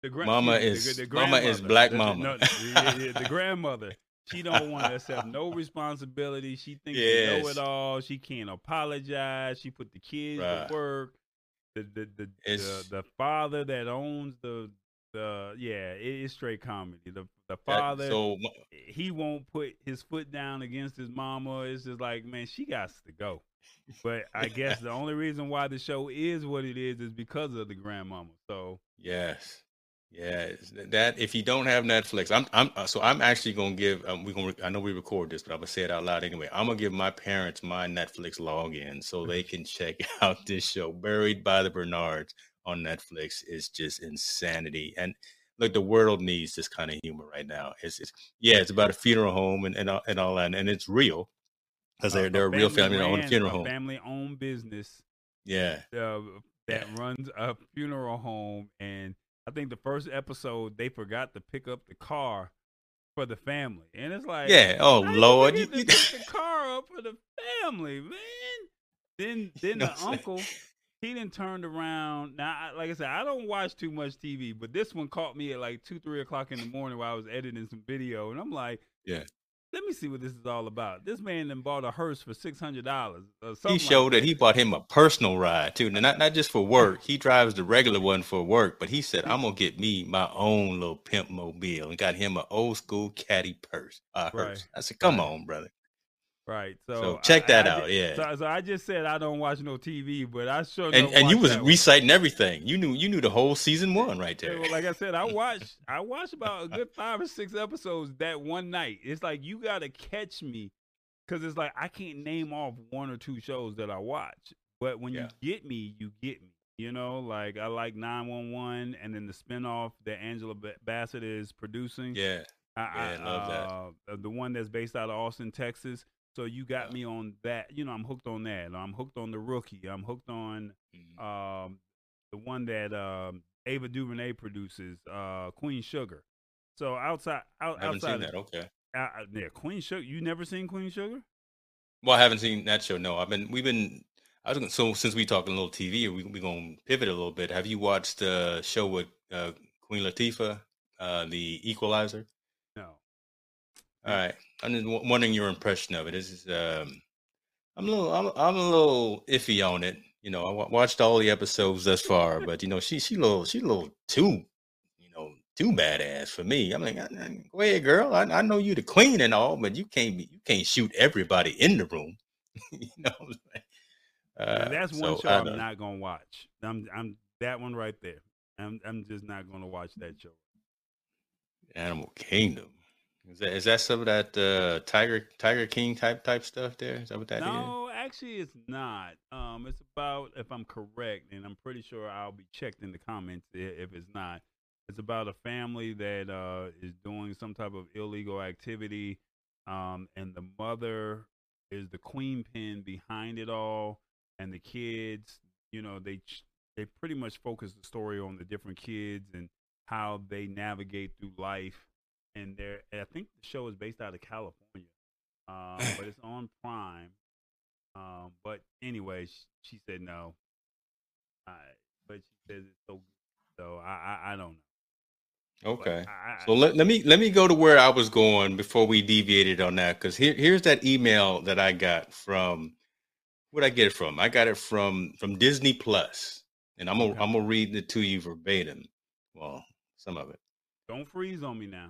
the gra- Mama is- the, the mama is black mama. no, yeah, yeah, the grandmother. She don't want to accept no <laughs> responsibility. She thinks she know it all. She can't apologize. She put the kids Right. to work. The the the, the the father that owns the the yeah, it is straight comedy. The the That- father so he won't put his foot down against his mama. It's just like, man, she got to go. But I guess <laughs> the only reason why the show is what it is is because of the grandmama. So Yes. Yeah, that if you don't have Netflix, I'm I'm uh, so I'm actually gonna give um, we gonna I know we record this, but I'm gonna say it out loud anyway. I'm gonna give my parents my Netflix login so <laughs> they can check <laughs> out this show, Buried by the Bernards on Netflix. is just insanity, and look, the world needs this kind of humor right now. It's, it's yeah, it's about a funeral home and and all, and all that, and it's real because they're they're a real family that own a ran- funeral home. family owned business Yeah, uh, that Yeah. runs a funeral home, and I think the first episode they forgot to pick up the car for the family, and it's like, yeah. Oh Lord, you, you, pick <laughs> the car up for the family, man. Then then know the I'm saying? uncle he didn't turned around. Now, I- like I said, I don't watch too much TV, but this one caught me at like two, three o'clock in the morning while I was editing some video, and I'm like, Yeah. Let me see what this is all about. This man then bought a hearse for six hundred dollars. he showed that he bought him a personal ride too, and not not just for work. He drives the regular one for work, but he said, "I'm gonna get me my own little pimp mobile," and got him an old school caddy purse. Uh, hearse. Right. I said, "Come Right. on, brother." Right. So, So I- check that I out, ju- yeah. So, so I just said I don't watch no TV, but I sure And and you was that one. reciting everything. You knew you knew the whole season one right Yeah, there. well, like I said, I watched <laughs> I watched about a good five or six episodes that one night. It's like you gotta catch me because it's like I can't name off one or two shows that I watch, but when Yeah. you get me, you get me. You know, like I like nine one one, and then the spinoff that Angela Bassett is producing. Yeah, I, yeah, I love that. uh, The one that's based out of Austin, Texas. So you got me on that. You know, I'm hooked on that. I'm hooked on the rookie. I'm hooked on Mhm. um, the one that um, Ava DuVernay produces, uh, Queen Sugar. So outside, out, I haven't outside, seen that. Okay. uh, uh, yeah, Queen Sugar. You never seen Queen Sugar? Well, I haven't seen that show. No, I've been. We've been. I was gonna, so since we talking a little TV, we we gonna pivot a little bit. Have you watched the show with uh, Queen Latifah, uh, the Equalizer? All right, I'm just w- wondering your impression of it. This is um, I'm a little, I'm, I'm a little iffy on it. You know, I watched all the episodes thus far, <laughs> but you know, she she little she a little too, you know, too badass for me. I'm like, "I- I- go ahead, girl. I, I know you the queen and all, but you can't be, you can't shoot everybody in the room. <laughs> you know, what I'm saying? Uh, that's one so show I'm not gonna watch. I'm, I'm that one right there. I'm, I'm just not gonna watch that show. Animal Kingdom. Is that is that some of that uh, Tiger Tiger King type type stuff there? Is that what that is? no, actually, it's not. Um, it's about, if I'm correct, and I'm pretty sure I'll be checked in the comments if it's not. It's about a family that uh, is doing some type of illegal activity, um, and the mother is the queen pin behind it all, and the kids, you know, they they pretty much focus the story on the different kids and how they navigate through life. And they're, I think the show is based out of California, um, but <laughs> it's on Prime. Um, but anyway, she, she said no. But she says it's so good. So I, I, I don't know. Okay. I, So let, let me <laughs> let me go to where I was going before we deviated on that because here here's that email that I got from where'd I get it from? I got it from from Disney Plus, and I'm gonna Okay. I'm gonna read it to you verbatim. Well, some of it. don't freeze on me now.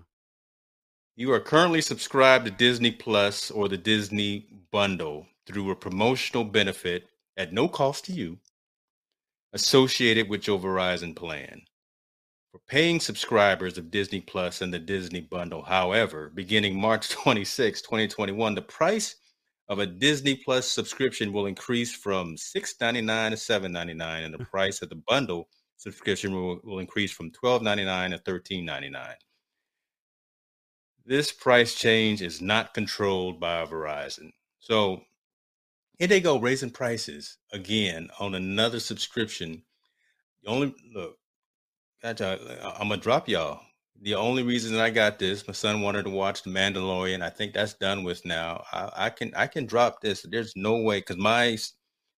You are currently subscribed to Disney Plus or the Disney Bundle through a promotional benefit at no cost to you associated with your Verizon plan. For paying subscribers of Disney Plus and the Disney Bundle, however, beginning March <laughs> 26, 2021, the price of a Disney Plus subscription will increase from $6.99 to $7.99, and the <laughs> price of the bundle subscription will, will increase from $12.99 to $13.99. this price change is not controlled by Verizon. So here they go raising prices again on another subscription. The only look, I'm gonna drop y'all. The only reason I got this, my son wanted to watch The Mandalorian. I think that's done with now. I, I can I can drop this. There's no way because my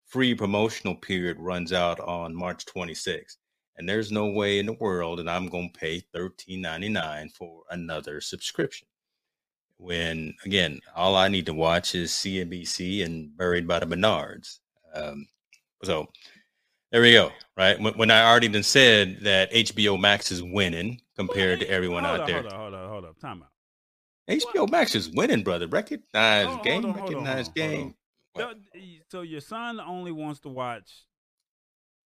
free promotional period runs out on March 26th, and there's no way in the world that I'm gonna pay $13.99 for another subscription when again all I need to watch is CNBC and Buried by the Bernards. Um, so there we go. Right when, when I already done said that HBO Max is winning compared to everyone out on, there. Hold on, hold on, hold on. Time out. HBO Max is winning, brother. Recognize Hold game, on, recognize on, game. So, so your son only wants to watch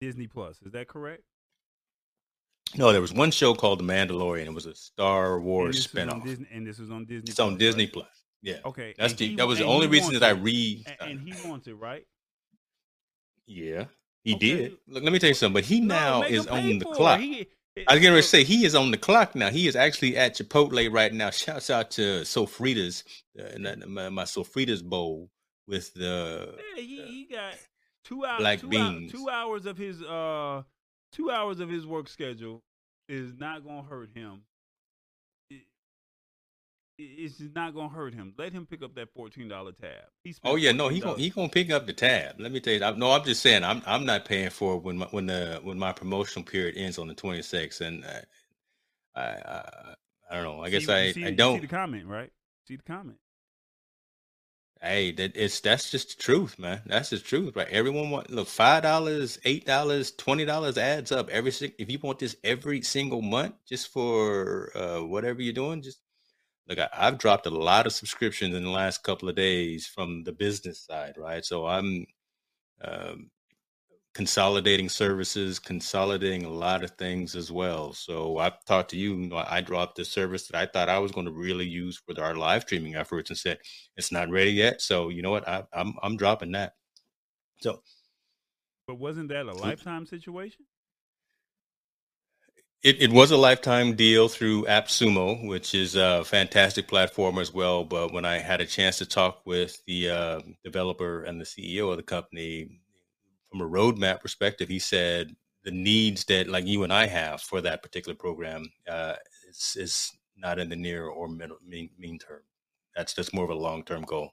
Disney Plus. Is that correct? No, there was one show called The Mandalorian. It was a Star Wars on spinoff. Disney, and this was on Disney. It's on Plus, Disney? Plus. Yeah, Okay, that's the he- that was the only reason that I read. And, and he wants it, right? yeah, he Okay. did. Look, let me tell you something. But he No, now is on the clock. He- I was going to say he is on the clock now. He is actually at Chipotle right now. Shouts out to Sofritas, uh, and my, my Sofritas bowl with the Yeah, he, he got two hours. black two, beans. two hours of his uh, two hours of his work schedule is not gonna hurt him. It- it's not gonna hurt him. Let him pick up that fourteen dollar tab. Oh yeah, no, he gonna he gonna pick up the tab. Let me tell you. I, no, I'm just saying. I'm I'm not paying for it when my, when the when my promotional period ends on the 26th, and uh, I, I I don't know. I guess See- I see, I don't. see the comment, right? See the comment. Hey, that it's that's just the truth, man. That's the truth, right? Everyone want look five dollars, eight dollars, twenty dollars adds up every if you want this every single month just for uh whatever you're doing. Just look, I, I've dropped a lot of subscriptions in the last couple of days from the business side, right? So I'm um, consolidating services, consolidating a lot of things as well. So I've talked to you. you know, I dropped the service that I thought I was going to really use for our live streaming efforts and said it's not ready yet. So you know what? I, I'm I'm dropping that. So But wasn't that a lifetime situation? it, it was a lifetime deal through AppSumo, which is a fantastic platform as well. But when I had a chance to talk with the uh, developer and the CEO of the company, from a roadmap perspective, he said the needs that like you and I have for that particular program uh, is, is not in the near or middle mean, mean term. That's that's more of a long term goal.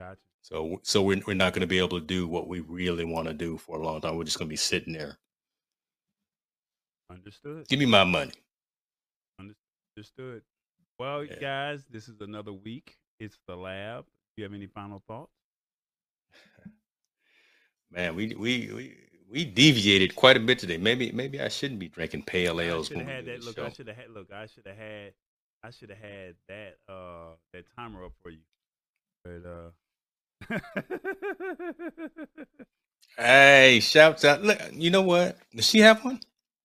Gotcha. So so we're we're not going to be able to do what we really want to do for a long time. We're just going to be sitting there. Understood. Give me my money. Understood. Well, Yeah. guys, this is another week. It's the lab. Do you have any final thoughts? Man, we we we we deviated quite a bit today. Maybe maybe I shouldn't be drinking pale I ales should when have had that. Look, I should have had. Look, I should have had. I should have had that. Uh, that timer up for you. But uh. <laughs> Hey, shouts out! Look, you know what? Does she have one?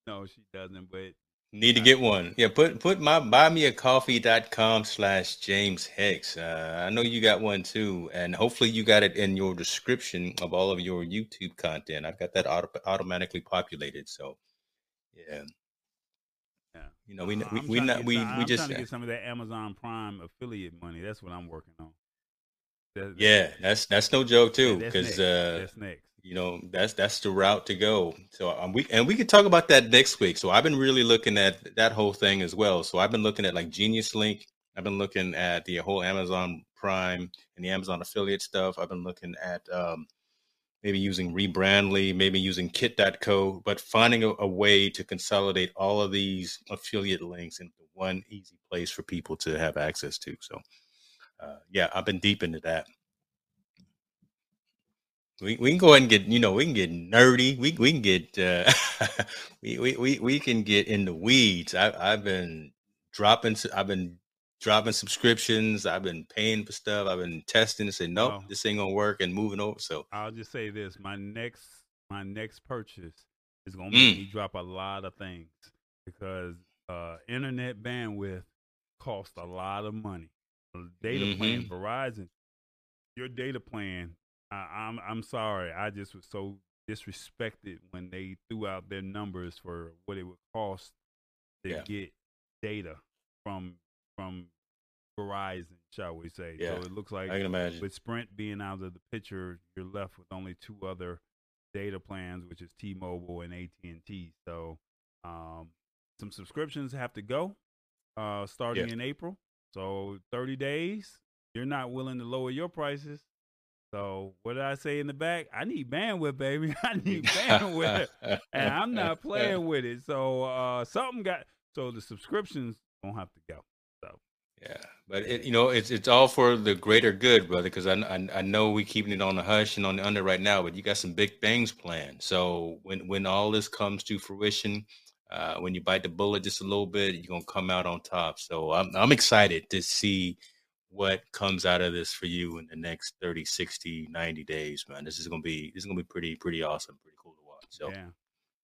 no, she doesn't. But Need to get one. Yeah, put put my buymeacoffee.com slash James Hicks. Uh, I know you got one too, and hopefully you got it in your description of all of your YouTube content. I've got that auto- automatically populated. So, yeah, yeah, you know, we Uh, we we not we we I'm just trying to get some of that Amazon Prime affiliate money. That's what I'm working on. That- that- yeah, that's that's no joke too, that's because next. uh, that's next. You know that's that's the route to go. So um, we and we could talk about that next week. So i've been really looking at that whole thing as well. So i've been looking at like Geniuslink. I've been looking at the whole amazon prime and the amazon affiliate stuff. I've been looking at um, maybe using rebrandly maybe using kit.co but finding a, a way to consolidate all of these affiliate links into one easy place for people to have access to. So uh, yeah i've been deep into that we, we can go ahead and get you know we can get nerdy we we can get uh <laughs> we, we we we can get in the weeds I, i've been dropping i've been dropping subscriptions i've been paying for stuff i've been testing and saying nope this ain't gonna work and moving over so I'll just say this: my next my next purchase is gonna Mm. make me drop a lot of things because uh, internet bandwidth costs a lot of money. Data plan, Mm-hmm. Verizon, your data plan. I, I'm I'm sorry, I just was so disrespected when they threw out their numbers for what it would cost to Yeah. get data from from Verizon, shall we say? Yeah, so it looks like I can imagine with Sprint being out of the picture, you're left with only two other data plans, which is T-Mobile and AT&T. So um, some subscriptions have to go uh, starting yeah. in April. So 30 days. You're not willing to lower your prices. So what did I say in the back? I need bandwidth, baby. <laughs> I need bandwidth, <laughs> and I'm not playing with it. So uh, something got. So the subscriptions don't have to go. So yeah, but it, you know it's it's all for the greater good, brother. Because I, I, I know we keeping it on the hush and on the under right now, but you got some big things planned. So when when all this comes to fruition, uh, when you bite the bullet just a little bit, you're gonna come out on top. So I'm I'm excited to see what comes out of this for you in the next 30 60 90 days man this is gonna be this is gonna be pretty pretty awesome pretty cool to watch so yeah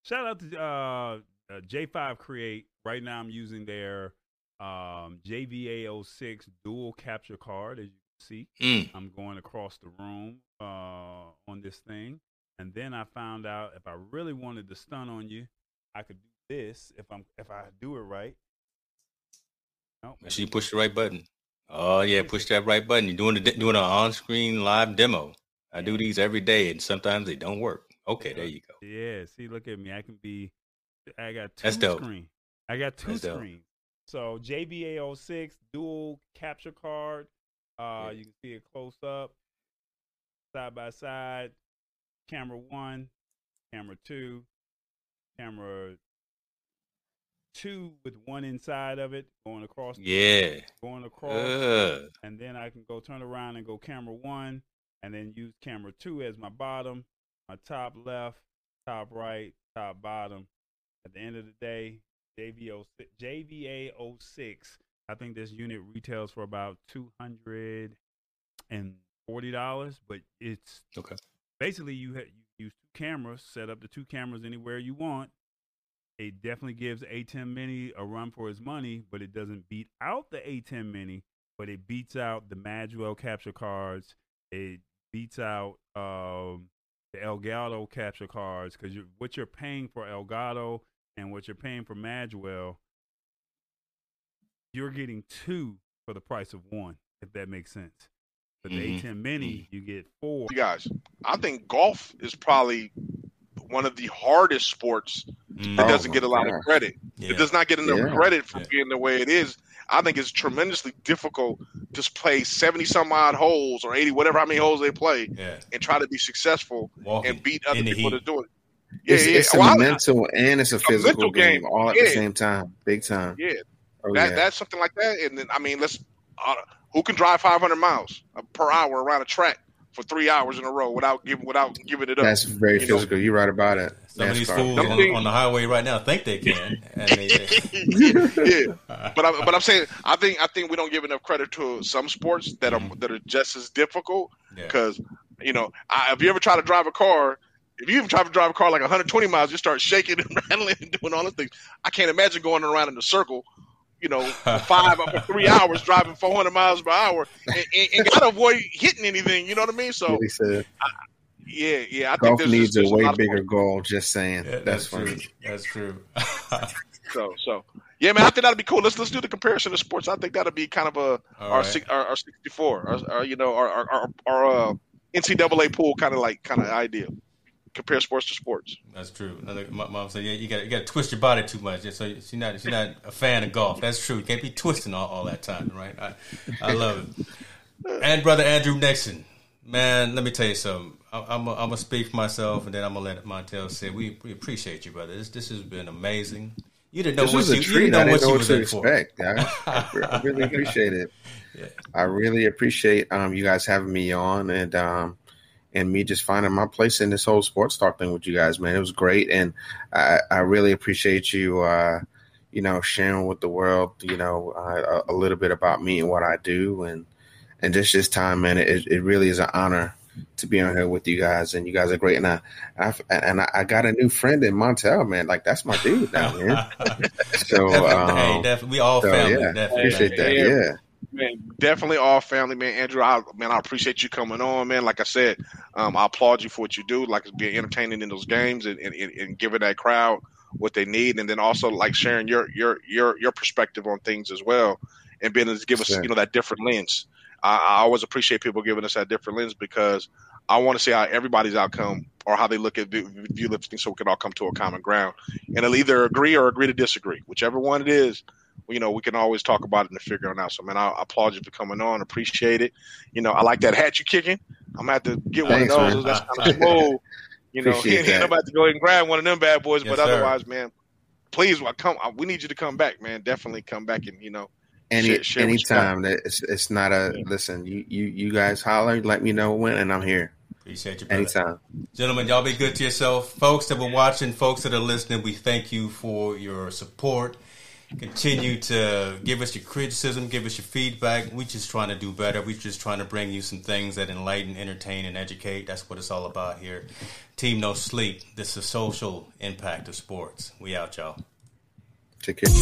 shout out to uh, uh j5create right now i'm using their um jva06 dual capture card as you can see mm. i'm going across the room uh on this thing and then i found out if i really wanted to stun on you i could do this if i'm if i do it right Nope. Make sure you push the right button. Oh yeah, push that right button. You're doing a, doing an on-screen live demo. I do these every day, and sometimes they don't work. Okay, there you go. Yeah, see, look at me. I can be. I got two screens. I got two That's screens. Dope. So JVA06 dual capture card. Uh, yeah. you can see it close up, side by side. Camera one, camera two, camera two with one inside of it going across. Yeah. Going across. Uh. And then I can go turn around and go camera one and then use camera two as my bottom, my top left, top right, top bottom. At the end of the day, JVO, JVA 06, I think this unit retails for about $240, but it's okay. basically you, ha- you use two cameras, set up the two cameras anywhere you want it definitely gives ATEM Mini a run for his money, but it doesn't beat out the ATEM Mini, but it beats out the Magewell capture cards. It beats out um, the Elgato capture cards because you, what you're paying for Elgato and what you're paying for Magewell, you're getting two for the price of one, if that makes sense. But the mm-hmm. ATEM Mini, mm-hmm. you get four. You guys, I think golf is probably one of the hardest sports that doesn't get a lot of credit. Yeah. It does not get enough yeah. credit for yeah. being the way it is. I think it's tremendously difficult to play seventy some odd holes or eighty, whatever how many holes they play, and try to be successful Walking and beat other people that do it. Yeah, it's, it's well, a mental and it's a physical game, game, all at the same time, big time. Yeah, oh, that, that's something like that. And then I mean, let's uh, who can drive 500 miles per hour around a track for three hours in a row without giving without giving it up. That's very you physical. Know? You're right about it. Some of these fools on, on, the highway right now think they can. <laughs> They, yeah, <laughs> but I'm, but I'm saying I think I think we don't give enough credit to some sports that are mm-hmm. that are just as difficult because yeah. you know I, if you ever try to drive a car. If you even try to drive a car like 120 miles, you start shaking and <laughs> rattling and doing all those things. I can't imagine going around in a circle you know, five or three hours driving 400 miles per hour and, and, and got to avoid hitting anything. You know what I mean? So, I, yeah, yeah. I Golf think needs a way a bigger goal. Just saying. Yeah, that's, that's funny. True. That's true. <laughs> so, so yeah, man. I think that'd be cool. Let's let's do the comparison of sports. I think that'd be kind of a our, right. our, our 64, our, our, you know, our our, our uh, NCAA pool kind of like kind of idea compare sports to sports. That's true. Another, my mom said, "Yeah, you got you got to twist your body too much." Yeah, So she's not she's not a fan of golf. That's true. You can't be twisting all, all that time, right? I, I love it. And brother Andrew Nixon, man, let me tell you something. I, am gonna speak for myself, and then I'm gonna let Montel say we, we appreciate you, brother. This this has been amazing. You didn't know this what was you, a treat. You didn't know I didn't what know what to expect. I, <laughs> I, really appreciate it. Yeah. I really appreciate um, you guys having me on, and um, and me just finding my place in this whole sports talk thing with you guys, man. It was great, and I, I really appreciate you, uh, you know, sharing with the world, you know, uh, a, little bit about me and what I do, and and just this time, man. It, it really is an honor to be on here with you guys, and you guys are great. And I, I and I, got a new friend in Montel, man. Like that's my dude now, man. <laughs> so, um, hey, definitely, we all so, family. Yeah, definitely. appreciate that. Yeah. Man, definitely all family, man. Andrew, I man, I appreciate you coming on, man. Like I said, um, I applaud you for what you do, like being entertaining in those games and, and, and giving that crowd what they need, and then also like sharing your your your your perspective on things as well. and being able to give us you know that different lens. I, I always appreciate people giving us that different lens because I want to see how everybody's outcome or how they look at view lifting so we can all come to a common ground. And it'll either agree or agree to disagree. Whichever one it is, you know, we can always talk about it and figure it out. So, man, I, I applaud you for coming on. Appreciate it. You know, I like that hat you kicking. I'm going to have to get Thanks, one of those. Man. That's kind of smooth. You know, <laughs> I'm about to go ahead and grab one of them bad boys. Yes, but otherwise, sir. man, please, come. Uh, we need you to come back, man. Definitely come back and, you know, any share, share anytime. It's it's not a yeah. listen. You you you guys holler, let me know when, and I'm here. Appreciate you, brother. Anytime. Gentlemen, y'all be good to yourself. Folks that were watching, folks that are listening, we thank you for your support. Continue to give us your criticism, give us your feedback. We're just trying to do better. We're just trying to bring you some things that enlighten, entertain, and educate. That's what it's all about here. Team No Sleep. This is social impact of sports. We out, y'all. Take care.